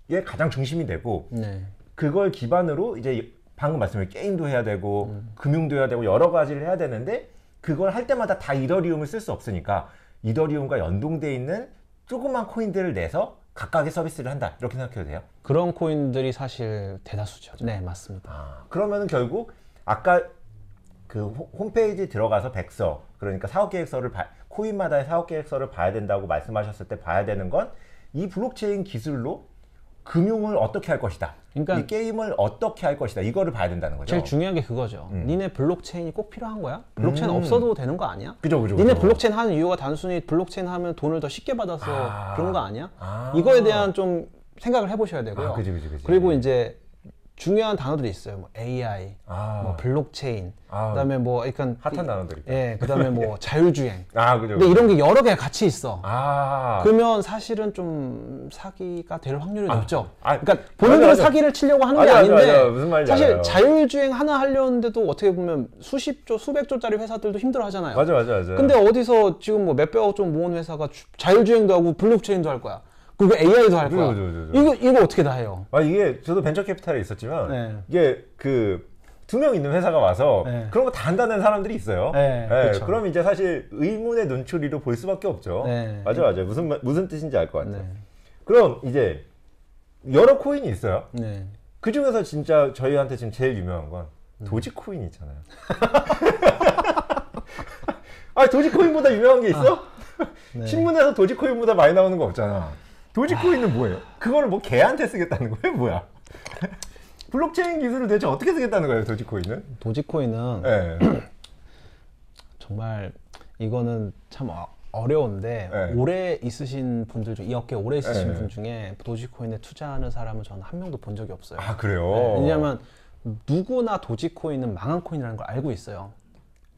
게 가장 중심이 되고 네 그걸 기반으로 이제 방금 말씀을 게임도 해야 되고 금융도 해야 되고 여러 가지를 해야 되는데 그걸 할 때마다 다 이더리움을 쓸 수 없으니까 이더리움과 연동돼 있는 조그만 코인들을 내서 각각의 서비스를 한다 이렇게 생각해도 돼요? 그런 코인들이 사실 대다수죠. 네 맞습니다. 아, 그러면은 결국 아까 그 호- 홈페이지 들어가서 백서 그러니까 사업계획서를 봐- 코인마다의 사업계획서를 봐야 된다고 말씀하셨을 때 봐야 되는 건 이 블록체인 기술로 금융을 어떻게 할 것이다. 그러니까 이 게임을 어떻게 할 것이다. 이거를 봐야 된다는 거죠. 제일 중요한 게 그거죠. 니네 블록체인이 꼭 필요한 거야? 블록체인 음. 없어도 되는 거 아니야? 그죠, 그죠. 니네 그죠. 블록체인 하는 이유가 단순히 블록체인 하면 돈을 더 쉽게 받아서 아. 그런 거 아니야? 아. 이거에 대한 좀 생각을 해보셔야 되고요. 아, 그지, 그지, 그지. 그리고 이제 중요한 단어들이 있어요. 뭐 AI, 아. 뭐 블록체인, 아. 그다음에 뭐 약간 핫한 단어들이. 예, 그다음에 뭐 자율주행. 아, 그죠. 근데 이런 게 여러 개가 같이 있어. 아. 그러면 사실은 좀 사기가 될 확률이 높죠. 아, 그러니까 본인들은 맞아, 맞아. 사기를 치려고 하는 게 맞아, 맞아, 아닌데 맞아. 무슨 말인지 사실 알아요. 자율주행 하나 하려는데도 어떻게 보면 수십 조, 수백 조짜리 회사들도 힘들어 하잖아요. 맞아, 맞아, 맞아. 근데 어디서 지금 뭐 몇백억 좀 모은 회사가 주- 자율주행도 하고 블록체인도 할 거야. 그리고 AI도 할 거야. 그죠, 그죠, 그죠. 이거 이거 어떻게 다 해요? 아 이게 저도 벤처 캐피탈에 있었지만 네. 이게 그 두 명 있는 회사가 와서 네. 그런 거 다 한다는 사람들이 있어요. 네, 그쵸. 그럼 이제 사실 의문의 눈초리로 볼 수밖에 없죠. 네. 맞아, 맞아. 무슨 말- 무슨 뜻인지 알 것 같아요. 네. 그럼 이제 여러 코인이 있어요. 네. 그 중에서 진짜 저희한테 지금 제일 유명한 건 도지코인 있잖아요. 아 도지코인보다 유명한 게 있어? 네. 신문에서 도지코인보다 많이 나오는 거 없잖아. 도지코인은 뭐예요? 그거를 뭐 개한테 쓰겠다는 거예요? 뭐야? 블록체인 기술을 대체 어떻게 쓰겠다는 거예요, 도지코인은? 도지코인은 네. 정말 이거는 참 어- 어려운데 네. 오래 있으신 분들 중 이 업계 오래 있으신 네. 분 중에 도지코인에 투자하는 사람은 저는 한 명도 본 적이 없어요. 아 그래요? 네, 왜냐하면 누구나 도지코인은 망한 코인이라는 걸 알고 있어요.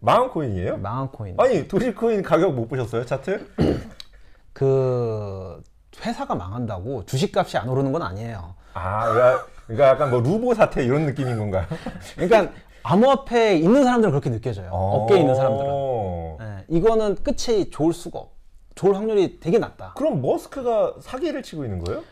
망한 코인이에요? 망한 코인. 아니 도지코인 가격 못 보셨어요, 차트? 그 회사가 망한다고 주식값이 안 오르는 건 아니에요. 아, 그러니까, 그러니까 약간 뭐 루보 사태 이런 느낌인 건가요? 그러니까 암호화폐에 있는 사람들은 그렇게 느껴져요. 업계에 있는 사람들은. 어. 예, 이거는 끝이 좋을 수가 없. 좋을 확률이 되게 낮다. 그럼 머스크가 사기를 치고 있는 거예요?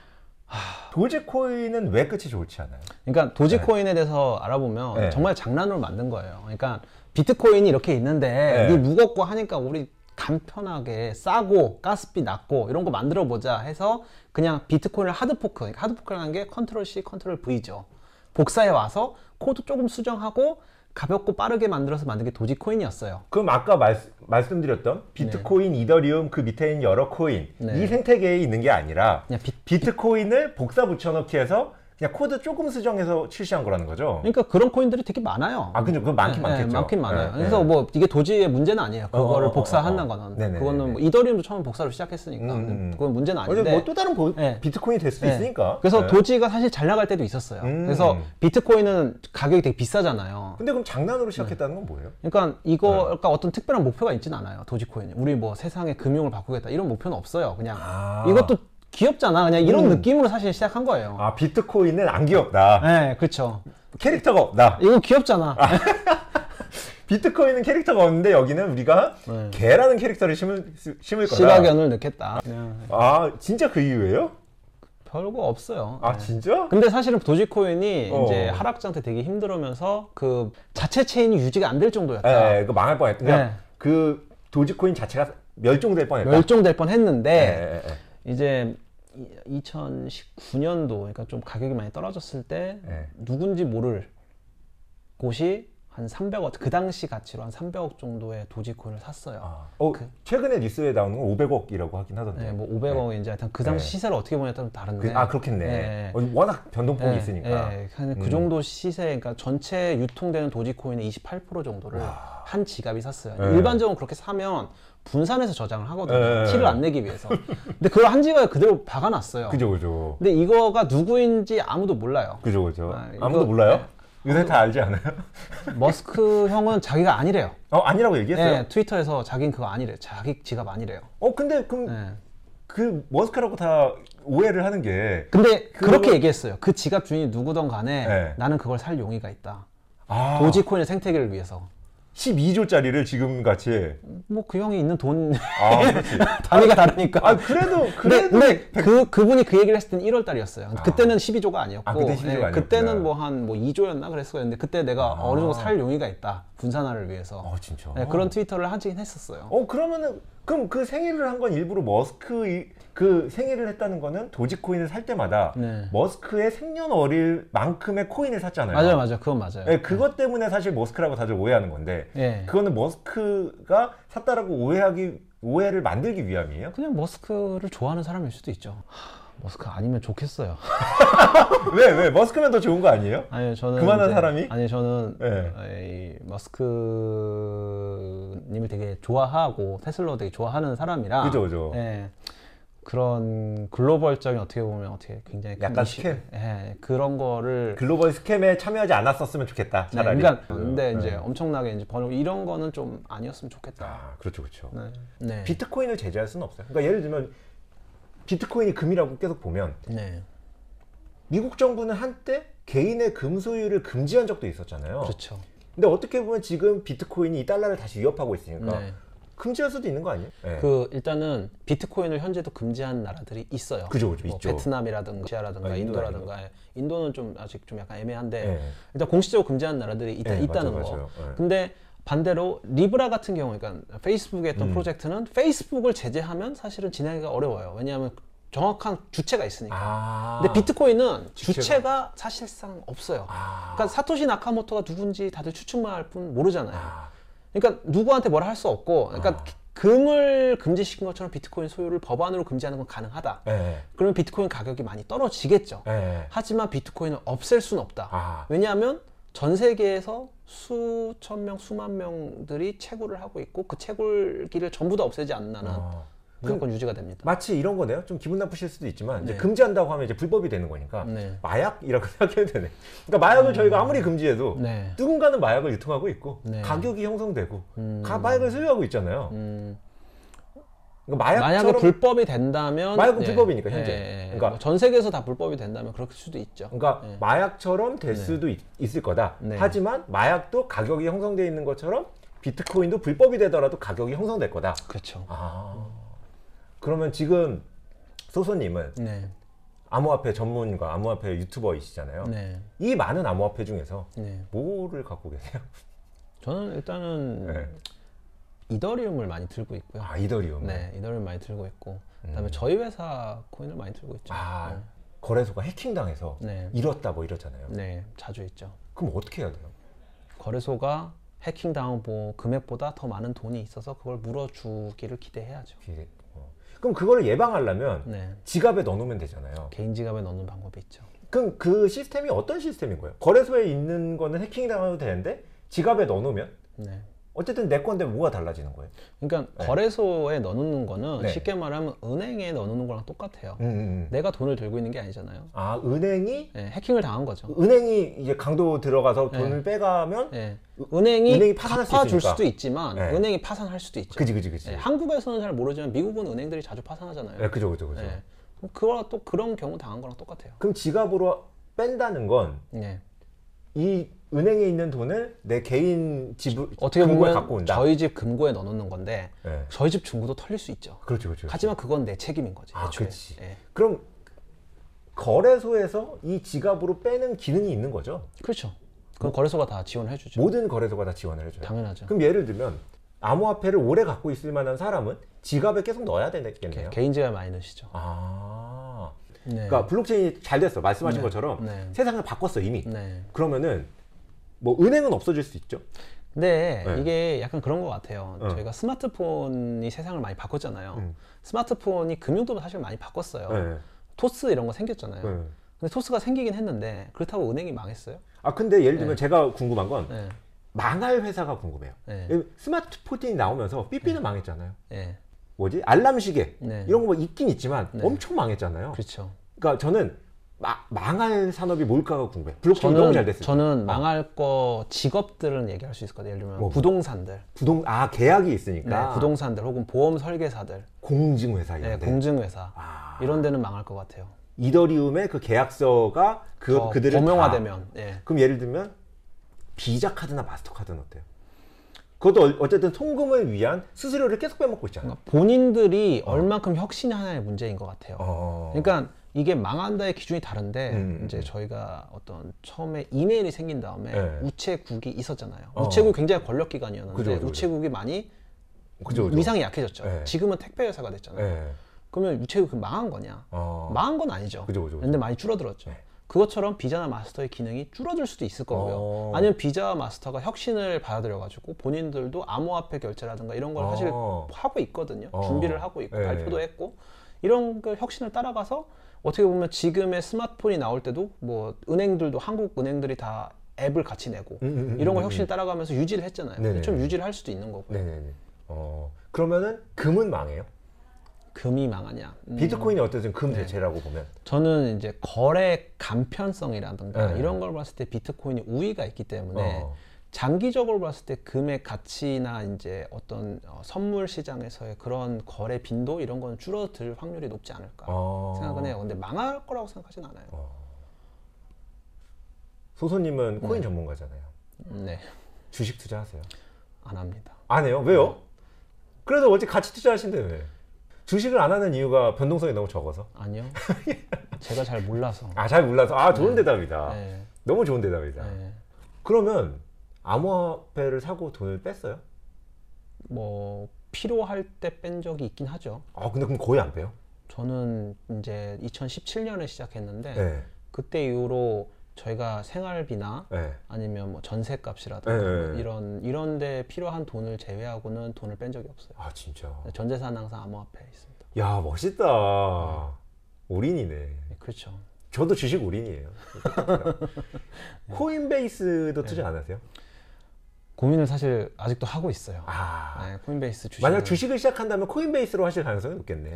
도지코인은 왜 끝이 좋지 않아요? 그러니까 도지코인에 대해서 알아보면 네. 정말 장난으로 만든 거예요. 그러니까 비트코인이 이렇게 있는데 네. 네 무겁고 하니까 우리 간편하게 싸고 가스비 낮고 이런 거 만들어 보자 해서 그냥 비트코인을 하드포크, 그러니까 하드포크라는 게 컨트롤 C, 컨트롤 V죠. 복사해 와서 코드 조금 수정하고 가볍고 빠르게 만들어서 만든 게 도지코인이었어요. 그럼 아까 말, 말씀드렸던 비트코인, 이더리움 그 밑에 있는 여러 코인 네. 이 생태계에 있는 게 아니라 비, 비트코인을 복사 붙여넣기 해서 그냥 코드 조금 수정해서 출시한 거라는 거죠. 그러니까 그런 코인들이 되게 많아요. 아, 근데 그건 많긴 네, 많겠죠. 많긴 많아요. 네, 그래서 네. 뭐 이게 도지의 문제는 아니에요. 어, 그거를 어, 어, 복사하는 어. 거는 네네네네. 그거는 뭐 이더리움도 처음 복사로 시작했으니까 음, 음. 그건 문제는 아닌데. 뭐 또 다른 보- 네. 비트코인이 될 수도 네. 있으니까. 그래서 네. 도지가 사실 잘 나갈 때도 있었어요. 음. 그래서 비트코인은 가격이 되게 비싸잖아요. 근데 그럼 장난으로 시작했다는 건 뭐예요? 그러니까 네. 이거가 어떤 특별한 목표가 있진 않아요. 도지코인이. 우리 뭐 세상의 금융을 바꾸겠다 이런 목표는 없어요. 그냥 아. 이것도 귀엽잖아. 그냥 이런 음. 느낌으로 사실 시작한 거예요. 아, 비트코인은 안 귀엽다. 네, 그렇죠. 캐릭터가 없다. 이거 귀엽잖아. 비트코인은 캐릭터가 없는데 여기는 우리가 네. 개라는 캐릭터를 심을, 심을 거다. 시각연을 넣겠다. 그냥 아, 진짜 그 이유예요? 별거 없어요. 아, 네. 진짜? 근데 사실은 도지코인이 어. 이제 하락 상태 되게 힘들으면서 그 자체 체인이 유지가 안 될 정도였다. 예, 예, 그 망할 뻔했다. 그냥 네. 그 도지코인 자체가 멸종될 뻔했다. 멸종될 뻔했는데 예. 이제 2019년도 그러니까 좀 가격이 많이 떨어졌을 때 네. 누군지 모를 곳이 한 300억 그 당시 가치로 한 300억 정도의 도지코인을 샀어요. 아, 어, 최근에 뉴스에 나오는 건 500억이라고 하긴 하던데. 네, 뭐 500억인지 하여튼 그 당시 네. 시세를 어떻게 보냐에 따라 다른데. 그, 아, 그렇겠네. 네. 어, 워낙 변동폭이 예, 있으니까. 예, 한그 음. 정도 시세, 그러니까 전체 유통되는 도지코인의 28% 정도를 한 지갑이 샀어요. 네. 일반적으로 그렇게 사면 분산해서 저장을 하거든요. 네. 티를 안 내기 위해서. 근데 그걸 한 지갑에 그대로 박아놨어요. 그죠, 그죠. 근데 이거가 누구인지 아무도 몰라요. 그죠, 그죠. 아, 아무도 이거- 몰라요? 요새 다 알지 않아요? 머스크 형은 자기가 아니래요. 어, 아니라고 얘기했어요? 네, 트위터에서 자기는 그거 아니래. 자기 지갑 아니래요. 어, 근데 그럼 네. 그 머스크라고 다 오해를 하는 게. 근데 그거- 그렇게 얘기했어요. 그 지갑 주인이 누구든 간에 네. 나는 그걸 살 용의가 있다. 아, 도지코인의 생태계를 위해서. 12조짜리를 지금 같이. 뭐 그 형이 있는 돈 아, 그렇지. 단위가 다르니까. 아, 그래도, 근데, 그래도. 근데 그 그분이 그 얘기를 했을 때는 1월 달이었어요. 그때는 12조가 아니었고, 아, 그때 12조가 아니었구나. 그때는 뭐 한 뭐 2조였나 그랬었는데 그때 내가 아. 어느 정도 살 용의가 있다 분산화를 위해서 어, 진짜. 네, 그런 트위터를 하긴 했었어요. 어 그러면은 그럼 그 생일을 한 건 일부러 머스크 이- 그 생일을 했다는 거는 도지코인을 살 때마다 네. 머스크의 생년월일 만큼의 코인을 샀잖아요. 맞아요, 맞아요, 그건 맞아요. 네, 그것 때문에 사실 머스크라고 다들 오해하는 건데 예. 그거는 머스크가 샀다라고 오해하기 오해를 만들기 위함이에요? 그냥 머스크를 좋아하는 사람일 수도 있죠. 하, 머스크 아니면 좋겠어요. 왜 왜 머스크면 더 좋은 거 아니에요? 아니요, 저는 그만한 이제- 사람이? 아니 저는 네. 이 머스크님을 되게 좋아하고 테슬라 되게 좋아하는 사람이라 그죠, 그죠. 예, 그런 글로벌적인 어떻게 보면 어떻게 굉장히 큰 약간 이슈- 스캠? 예, 그런 거를 글로벌 스캠에 참여하지 않았었으면 좋겠다. 네, 차라리. 그러니까 근데 이제 네. 엄청나게 이제 번호 이런 거는 좀 아니었으면 좋겠다. 아 그렇죠 그렇죠. 네. 네. 비트코인을 제재할 수는 없어요. 그러니까 예를 들면 비트코인이 금이라고 계속 보면 네. 미국 정부는 한때 개인의 금 소유를 금지한 적도 있었잖아요. 그렇죠. 근데 어떻게 보면 지금 비트코인이 이 달러를 다시 위협하고 있으니까 네. 금지할 수도 있는 거 아니에요? 네. 그 일단은 비트코인을 현재도 금지한 나라들이 있어요. 그죠, 그죠, 뭐 있죠. 베트남이라든가 러시아라든가 아, 인도라든가 인도는 좀 아직 좀 약간 애매한데 네. 일단 공식적으로 금지한 나라들이 있다, 네, 있다는 맞아요, 거. 맞아요. 네. 근데 반대로 리브라 같은 경우, 그러니까 페이스북에 했던 음. 프로젝트는 페이스북을 제재하면 사실은 진행하기가 어려워요. 왜냐하면 정확한 주체가 있으니까. 아. 근데 비트코인은 주체가- 주체가, 사실상 없어요. 아. 그러니까 사토시 나카모토가 누군지 다들 추측만 할 뿐 모르잖아요. 아. 그러니까 누구한테 뭐라 할 수 없고, 그러니까 금을 금지시킨 것처럼 비트코인 소유를 법안으로 금지하는 건 가능하다. 네. 그러면 비트코인 가격이 많이 떨어지겠죠. 네. 하지만 비트코인을 없앨 수는 없다. 아. 왜냐하면 전 세계에서 수천 명, 수만 명들이 채굴을 하고 있고 그 채굴기를 전부 다 없애지 않는 한은 어. 무조건 유지가 됩니다. 마치 이런 거네요. 좀 기분 나쁘실 수도 있지만 이제 네. 금지한다고 하면 이제 불법이 되는 거니까 네. 마약이라고 생각해도 되네. 그러니까 마약을 저희가 아무리 금지해도 네. 누군가는 마약을 유통하고 있고 네. 가격이 형성되고 음. 가 마약을 소유하고 있잖아요. 음, 그러니까 만약에 마약처럼 불법이 된다면 마약은 네. 불법이니까, 현재. 예. 그러니까- 뭐전 세계에서 다 불법이 된다면 그럴 수도 있죠. 그러니까 네. 마약처럼 될 수도 있, 을 거다. 네. 하지만 마약도 가격이 형성되어 있는 것처럼 비트코인도 불법이 되더라도 가격이 형성될 거다. 그렇죠. 아. 그러면 지금 소소님은 네. 암호화폐 전문가, 암호화폐 유튜버이시잖아요. 네. 이 많은 암호화폐 중에서 네. 뭐를 갖고 계세요? 저는 일단은 네. 이더리움을 많이 들고 있고요. 아 이더리움. 네, 이더리움 많이 들고 있고 그다음에 저희 회사 코인을 많이 들고 있죠. 아 거래소가 해킹당해서 네. 잃었다 뭐 이러잖아요. 네, 자주 있죠. 그럼 어떻게 해야 돼요? 거래소가 해킹 당한 뭐 금액보다 더 많은 돈이 있어서 그걸 물어주기를 기대해야죠. 어. 그럼 그거를 예방하려면 네, 지갑에 넣어놓으면 되잖아요. 개인 지갑에 넣는 방법이 있죠. 그럼 그 시스템이 어떤 시스템인 거예요? 거래소에 있는 거는 해킹 당해도 되는데 지갑에 넣어놓으면 네. 어쨌든 내 건데 뭐가 달라지는 거예요? 그러니까 거래소에 넣는 거는 네. 쉽게 말하면 은행에 넣는 거랑 똑같아요. 음, 음, 음. 내가 돈을 들고 있는 게 아니잖아요. 아 은행이 네, 해킹을 당한 거죠. 은행이 이제 강도 들어가서 돈을 빼가면 네. 은행이, 은행이 있으니까. 수도 있지만 네. 은행이 파산할 수도 있죠. 그지 그지 그지. 네, 한국에서는 잘 모르지만 미국은 은행들이 자주 파산하잖아요. 네, 그죠 그죠 그죠. 네. 그거랑 또 그런 경우 당한 거랑 똑같아요. 그럼 지갑으로 뺀다는 건이 네. 은행에 있는 돈을 내 개인 지불 어떻게 금고에 보면 갖고 온다. 저희 집 금고에 넣어놓는 건데 네. 저희 집 중고도 털릴 수 있죠. 그렇죠 그렇죠. 하지만 그건 내 책임인 거지. 아, 애초에. 그치. 예. 그럼 거래소에서 이 지갑으로 빼는 기능이 있는 거죠? 그렇죠. 그럼 거래소가 다 지원해 주죠. 모든 거래소가 다 지원을 해줘요. 당연하죠. 그럼 예를 들면 암호화폐를 오래 갖고 있을 만한 사람은 지갑에 계속 넣어야 되겠네요. 개인 지갑 많이 넣으시죠. 아, 네. 그러니까 블록체인이 잘 됐어. 말씀하신 네. 것처럼 네. 세상을 바꿨어 이미. 네. 그러면은 뭐 은행은 없어질 수 있죠. 근데 네. 이게 약간 그런 것 같아요. 어. 저희가 스마트폰이 세상을 많이 바꿨잖아요. 음. 스마트폰이 금융도 사실 많이 바꿨어요. 네. 토스 이런 거 생겼잖아요. 네. 근데 토스가 생기긴 했는데 그렇다고 은행이 망했어요? 아 근데 예를 들면 제가 궁금한 건 네. 망할 회사가 궁금해요. 네. 스마트폰이 나오면서 삐삐는 망했잖아요. 네. 뭐지 알람 시계 네. 이런 거 뭐 있긴 있지만 네. 엄청 망했잖아요. 그렇죠. 그러니까 저는 마- 망할 산업이 뭘까가 궁금해. 블록체인 너무 잘 됐어요. 저는 망할 거 직업들은 얘기할 수 있을 것 같아요. 예를 들면 뭐, 부동산들, 부동 아 계약이 네, 있으니까 부동산들 혹은 보험 설계사들, 공증회사 이런 네, 데 공증회사 아. 이런 데는 망할 것 같아요. 이더리움의 그 계약서가 그더 그들을 범용화되면, 다- 예. 그럼 예를 들면 비자 카드나 마스터 카드는 어때요? 그것도 어- 어쨌든 송금을 위한 수수료를 계속 빼먹고 있잖아요. 그러니까 본인들이 얼만큼 혁신하냐의 문제인 것 같아요. 어. 그러니까 이게 망한다의 기준이 다른데 음, 이제 음. 저희가 어떤 처음에 이메일이 생긴 다음에 네. 우체국이 있었잖아요. 어. 우체국 굉장히 권력 기관이었는데 그죠, 그죠, 그죠. 우체국이 많이 그죠, 그죠. 위상이 약해졌죠. 네. 지금은 택배 회사가 됐잖아요. 예. 그러면 우체국이 망한 거냐? 어. 망한 건 아니죠. 그죠, 그죠, 그죠. 근데 많이 줄어들었죠. 네. 그것처럼 비자나 마스터의 기능이 줄어들 수도 있을 거고요. 어. 아니면 비자와 마스터가 혁신을 받아들여가지고 본인들도 암호화폐 결제라든가 이런 걸 사실 어. 하고 있거든요. 어. 준비를 하고 있고 네. 발표도 했고 이런 그 혁신을 따라가서 어떻게 보면 지금의 스마트폰이 나올 때도 뭐 은행들도 한국 은행들이 다 앱을 같이 내고 음, 음, 음, 이런 걸 음, 혁신을 따라가면서 유지를 했잖아요. 네네. 좀 유지를 할 수도 있는 거고요. 네네네. 어. 그러면은 금은 망해요. 금이 망하냐? 음, 비트코인이 어쨌든 금 네. 대체라고 보면. 저는 이제 거래 간편성이라든가 네. 이런 걸 봤을 때 비트코인이 우위가 있기 때문에 어. 장기적으로 봤을 때 금의 가치나 이제 어떤 어, 선물 시장에서의 그런 거래 빈도 이런 건 줄어들 확률이 높지 않을까 어. 생각은 해요. 근데 망할 거라고 생각하진 않아요. 소소님은 코인 전문가잖아요. 네, 주식 투자하세요? 안 합니다. 안 해요? 왜요? 그래도 어찌 같이 투자하신대 왜? 주식을 안 하는 이유가 변동성이 너무 적어서? 아니요. 제가 잘 몰라서. 아 잘 몰라서 아 좋은 대답이다. 네, 너무 좋은 대답이다. 네. 그러면 암호화폐를 사고 돈을 뺐어요? 뭐 필요할 때 뺀 적이 있긴 하죠. 아 근데 그럼 거의 안 빼요? 저는 이제 2017년에 시작했는데 네. 그때 이후로 저희가 생활비나 네. 아니면 뭐 전세값이라든가 네, 네, 뭐 네. 이런 이런 데 필요한 돈을 제외하고는 돈을 뺀 적이 없어요. 아 진짜. 전 재산 항상 암호화폐에 있습니다. 야 멋있다. 올인이네. 네, 그렇죠. 저도 주식 올인이에요. 코인베이스도 투자 안 하세요? 고민을 사실 아직도 하고 있어요. 아 네, 코인베이스 주식 만약 주식을 시작한다면 코인베이스로 하실 가능성이 높겠네.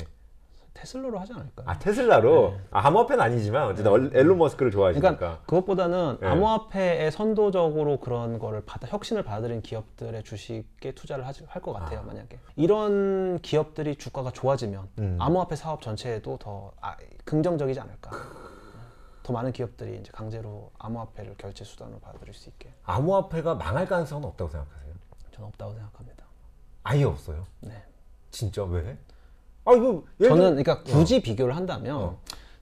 테슬라로 하지 않을까요? 아 테슬라로 아, 암호화폐는 아니지만 어쨌든 얼- 앨런 머스크를 좋아하시니까. 네. 그러니까 그것보다는 네. 암호화폐에 선도적으로 그런 거를 받아 혁신을 받아들인 기업들의 주식에 투자를 할 것 같아요. 만약에 이런 기업들이 주가가 좋아지면 음. 암호화폐 사업 전체에도 더 아, 긍정적이지 않을까. 더 많은 기업들이 이제 강제로 암호화폐를 결제 수단으로 받아들일 수 있게 암호화폐가 망할 가능성은 없다고 생각하세요? 저는 없다고 생각합니다. 아예 없어요. 네. 진짜 왜? 아 이거 저는 그러니까 굳이 비교를 한다면 어.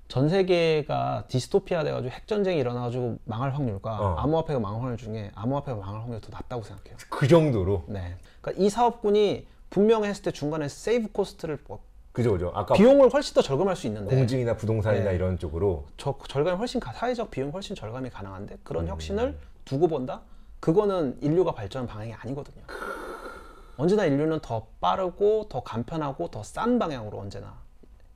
전 세계가 디스토피아 돼가지고 핵 전쟁이 일어나가지고 망할 확률과 어. 암호화폐가 망할 확률 중에 암호화폐가 망할 확률이 더 낮다고 생각해요. 그 정도로. 네. 그러니까 이 사업군이 분명했을 때 중간에 save cost를 뭐 그죠, 그죠. 아까 비용을 훨씬 더 절감할 수 있는데 공증이나 부동산이나 네. 이런 쪽으로 저 절감이 훨씬 가- 사회적 비용 훨씬 절감이 가능한데 음. 그런 혁신을 두고 본다? 그거는 인류가 발전 방향이 아니거든요. 언제나 인류는 더 빠르고 더 간편하고 더 싼 방향으로 언제나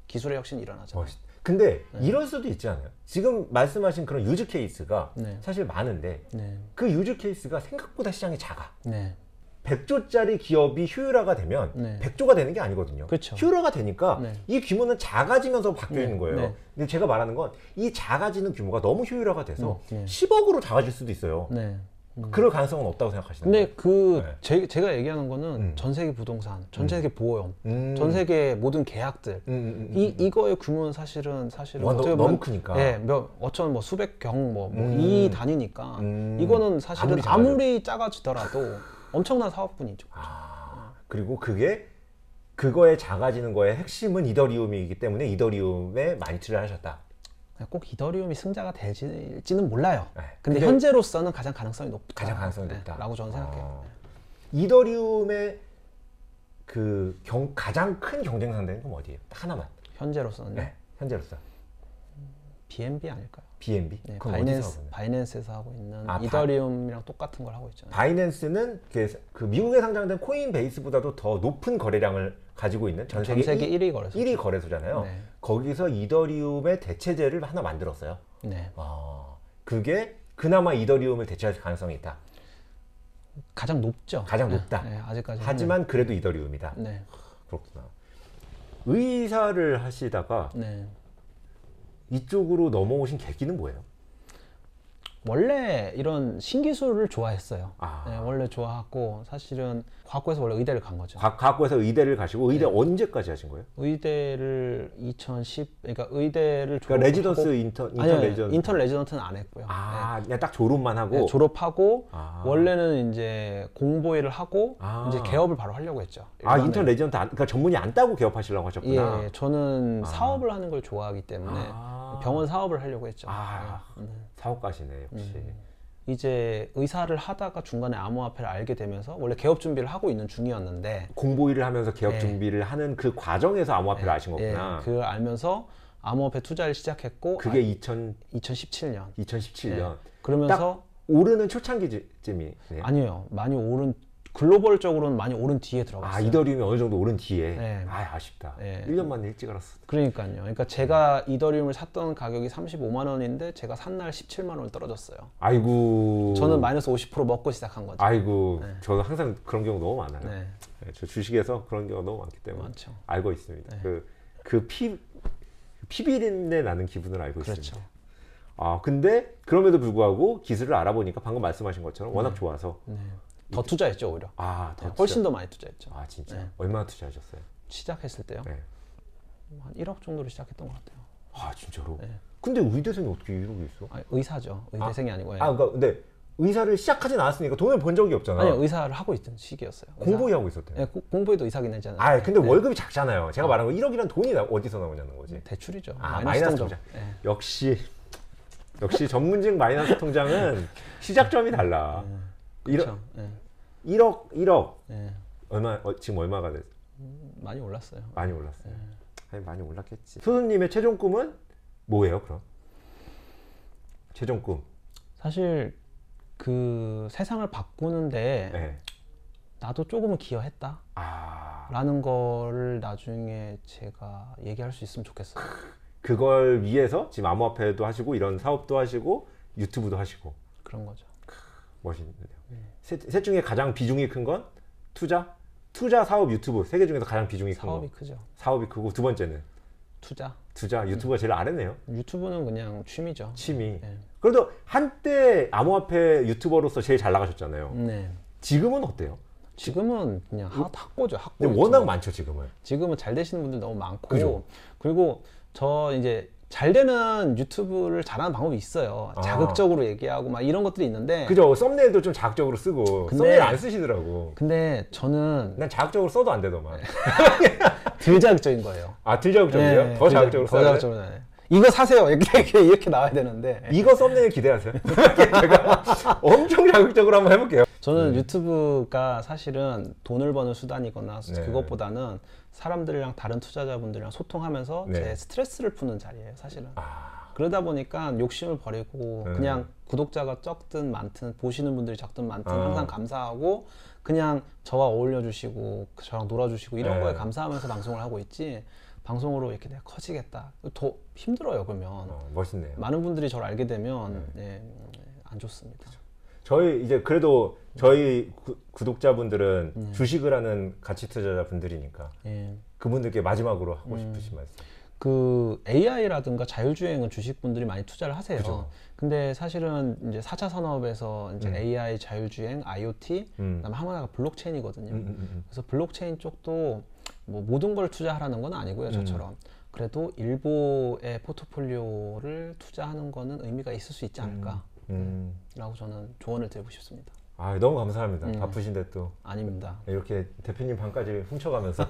기술의 혁신이. 멋있. 근데 이럴 수도 있지 않아요? 지금 말씀하신 그런 use case가 네. 사실 많은데 네, 그 use case가 생각보다 시장이 작아. 네, 100조짜리 기업이 효율화가 되면 네. 100조가 되는 게 아니거든요. 그렇죠. 효율화가 되니까 네. 이 규모는 작아지면서 바뀌어 네, 있는 거예요. 네. 근데 제가 말하는 건 이 작아지는 규모가 너무 효율화가 돼서 음, 네. 10억으로 작아질 수도 있어요. 네. 그럴 가능성은 없다고 생각하시는 근데 그 네. 제, 제가 얘기하는 거는 음. 전 세계 부동산, 전 세계 보험, 음. 전 세계 모든 계약들 음, 음, 음, 이 이거의 규모는 사실은 사실은 와, 너- 어떻게 너무 보면 크니까. 예, 몇 어쩌면 뭐 수백 경뭐이 음. 단위니까 음. 이거는 사실은 아무리 아무리. 작아지더라도 엄청난 사업분이죠. 아, 그리고 그게 그거에 작아지는 거의 핵심은 이더리움이기 때문에 이더리움에 많이 투자를 하셨다. 꼭 이더리움이 승자가 될지는 몰라요. 네. 근데, 근데- 현재로서는 가장 가능성이 높다. 가장 가능성이 네, 높다. 라고 저는 생각해요. 어. 이더리움의 그 경, 가장 큰 경쟁 상대는 그럼 어디예요? 딱 하나만. 현재로서는 네, 현재로서 BNB 아닐까요? BNB. 네, 바이낸스? 바이낸스에서 하고 있는 아, 바- 이더리움이랑 똑같은 걸 하고 있잖아요. 바이낸스는 그, 그 미국에 상장된 코인베이스보다도 더 높은 거래량을 가지고 있는 전 세계, 전 세계 일- 1위 거래소. 1위 거래소잖아요. 네. 거기서 이더리움의 대체재를 하나 만들었어요. 네. 아, 그게 그나마 이더리움을 대체할 가능성이 있다. 가장 높죠. 가장 네, 높다. 네, 아직까지. 하지만 그래도 이더리움이다. 네. 그렇구나. 의사를 하시다가 네. 이쪽으로 넘어오신 계기는 뭐예요? 원래 이런 신기술을 좋아했어요. 아. 네, 원래 좋아하고 사실은 과학고에서 원래 의대를 간 거죠. 과- 과학고에서 의대를 가시고 의대 언제까지 하신 거예요? 의대를 2010 그러니까 의대를 그러니까 레지던스 인턴 인턴 아니요, 레지던스 인턴 레지던트는 안 했고요. 아 그냥 딱 졸업만 하고 네. 네, 졸업하고 아. 원래는 이제 공보의를 하고 아. 이제 개업을 바로 하려고 했죠. 아 일반에. 인턴 레지던트 안, 그러니까 전문의 안 따고 개업하시려고 하셨구나. 예, 저는 아. 사업을 하는 걸 좋아하기 때문에 아. 병원 사업을 하려고 했죠. 아. 사업가시네 역시. 음. 이제 의사를 하다가 중간에 암호화폐를 알게 되면서 원래 개업 준비를 하고 있는 중이었는데 공보 일을 하면서 개업 네. 준비를 하는 그 과정에서 암호화폐를 아신 거구나. 예, 그걸 알면서 암호화폐 투자를 시작했고 그게 2000, 아, 2017년 2017년 그러면서 오르는 초창기쯤이네요. 아니에요 많이 오른 글로벌적으로는 많이 오른 뒤에 아 들어갔어요. 이더리움이 어느 정도 오른 뒤에 네. 아 아쉽다. 네. 1년 만에 일찍 알았어. 그러니까요. 그러니까 제가 이더리움을 샀던 가격이 35만 원인데 제가 산 날 17만 원 떨어졌어요. 아이고. 저는 마이너스 50% 먹고 시작한 거죠. 아이고 네. 저는 항상 그런 경우 너무 많아요. 네, 네, 저 주식에서 그런 경우가 너무 많기 때문에 많죠. 알고 있습니다. 네. 그그 피비린내 나는 기분을 알고 그렇죠. 있습니다. 아 근데 그럼에도 불구하고 기술을 알아보니까 방금 말씀하신 것처럼 워낙 좋아서 네. 더 투자했죠 오히려. 아 더 네, 훨씬 더 많이 투자했죠. 아 진짜 네. 얼마나 투자하셨어요? 시작했을 때요. 네. 한 1억 정도로 시작했던 것 같아요. 아 진짜로? 네. 근데 의대생이 어떻게 이러고 있어? 아니, 의사죠. 의대생이 아, 니고 아 그러니까 근데 의사를 시작하진 않았으니까 돈을 번 적이 없잖아. 아니 의사를 하고 있던 시기였어요. 의사. 공부에 하고 있었대요. 네, 고- 공부에도 의사긴 했잖아요. 아 근데 네. 월급이 작잖아요. 제가 말한 거 1억이란 돈이 나- 어디서 나오냐는 거지. 대출이죠. 아, 마이너스, 통장. 네. 역시 역시 전문직 마이너스 통장은 시작점이 달라. 그렇죠. 1억, 네. 1억, 1억 네. 얼마 어, 지금 얼마가 됐? 많이 올랐어요. 많이 올랐어요. 네. 아니 많이 올랐겠지. 소수님의 최종 꿈은 뭐예요, 그럼? 최종 꿈. 사실 그 세상을 바꾸는데 네. 나도 조금은 기여했다. 아 라는 거를 나중에 제가 얘기할 수 있으면 좋겠어요. 그걸 위해서 지금 암호화폐도 하시고 이런 사업도 하시고 유튜브도 하시고 그런 거죠. 멋있는데요. 네. 셋, 셋 중에 가장 비중이 큰 건 투자, 투자, 사업, 유튜브 세 개 중에서 가장 비중이 큰 사업이 거. 크죠. 사업이 크고 두 번째는 투자. 투자, 유튜브가 제일 아래네요. 유튜브는 그냥 취미죠. 취미. 네. 그래도 한때 암호화폐 유튜버로서 제일 잘 나가셨잖아요. 네. 지금은 어때요? 지금은 그냥 학, 학고죠. 학고. 워낙 많죠 지금은. 지금은 잘 되시는 분들 너무 많고 그죠. 그리고 저 이제 잘 되는 유튜브를 잘하는 방법이 있어요. 아. 자극적으로 얘기하고 막 이런 것들이 있는데 그죠? 썸네일도 좀 자극적으로 쓰고 근데- 썸네일 안 쓰시더라고. 근데 저는 난 자극적으로 써도 안 되더만. 덜 자극적인 거예요. 아, 덜 자극적이에요? 네, 더덜 자극적으로 자- 더 써야 돼? 자극적으로 네. 이거 사세요 이렇게 이렇게, 이렇게 나와야 되는데 이거 썸네일 기대하세요. 제가 엄청 자극적으로 한번 해볼게요. 저는 유튜브가 사실은 돈을 버는 수단이거나 네. 그것보다는 사람들이랑 다른 투자자분들이랑 소통하면서 네. 제 스트레스를 푸는 자리예요 사실은 아, 그러다 보니까 욕심을 버리고 네. 그냥 구독자가 적든 많든 보시는 분들이 적든 많든 아. 항상 감사하고 그냥 저와 어울려 주시고 저랑 놀아 주시고 이런 네. 거에 감사하면서 방송을 하고 있지 방송으로 이렇게 내가 커지겠다 더 힘들어요 그러면 어, 멋있네요. 많은 분들이 저를 알게 되면 네, 안 좋습니다 저희 이제 그래도 저희 구, 구독자분들은 음. 주식을 하는 가치 투자자분들이니까 예. 그분들께 마지막으로 음. 하고 싶으신 말씀. 그 AI라든가 자율주행은 주식분들이 많이 투자를 하세요. 그죠. 근데 사실은 이제 4차 산업에서 이제 음. AI, 자율주행, IoT, 음. 그다음에 하나가 블록체인이거든요. 음, 음, 음. 그래서 블록체인 쪽도 뭐 모든 걸 투자하라는 건 아니고요, 저처럼. 그래도 일부의 포트폴리오를 투자하는 거는 의미가 있을 수 있지 않을까라고 음. 저는 조언을 드리고 싶습니다. 아 너무 감사합니다. 음. 바쁘신데 또 아닙니다. 이렇게 대표님 방까지 훔쳐가면서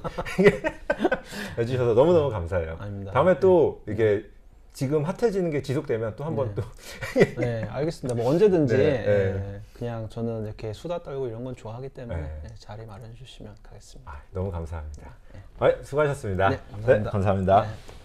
해주셔서 너무 너무 감사해요. 아닙니다. 다음에 또 이게 지금 핫해지는 게 지속되면 또 한번 또 네, 알겠습니다. 뭐 언제든지 네, 네. 예, 그냥 저는 이렇게 수다 떨고 이런 건 좋아하기 때문에 네. 예, 자리 마련해 주시면 가겠습니다. 아, 너무 감사합니다. 아, 수고하셨습니다. 네, 감사합니다. 감사합니다. 네.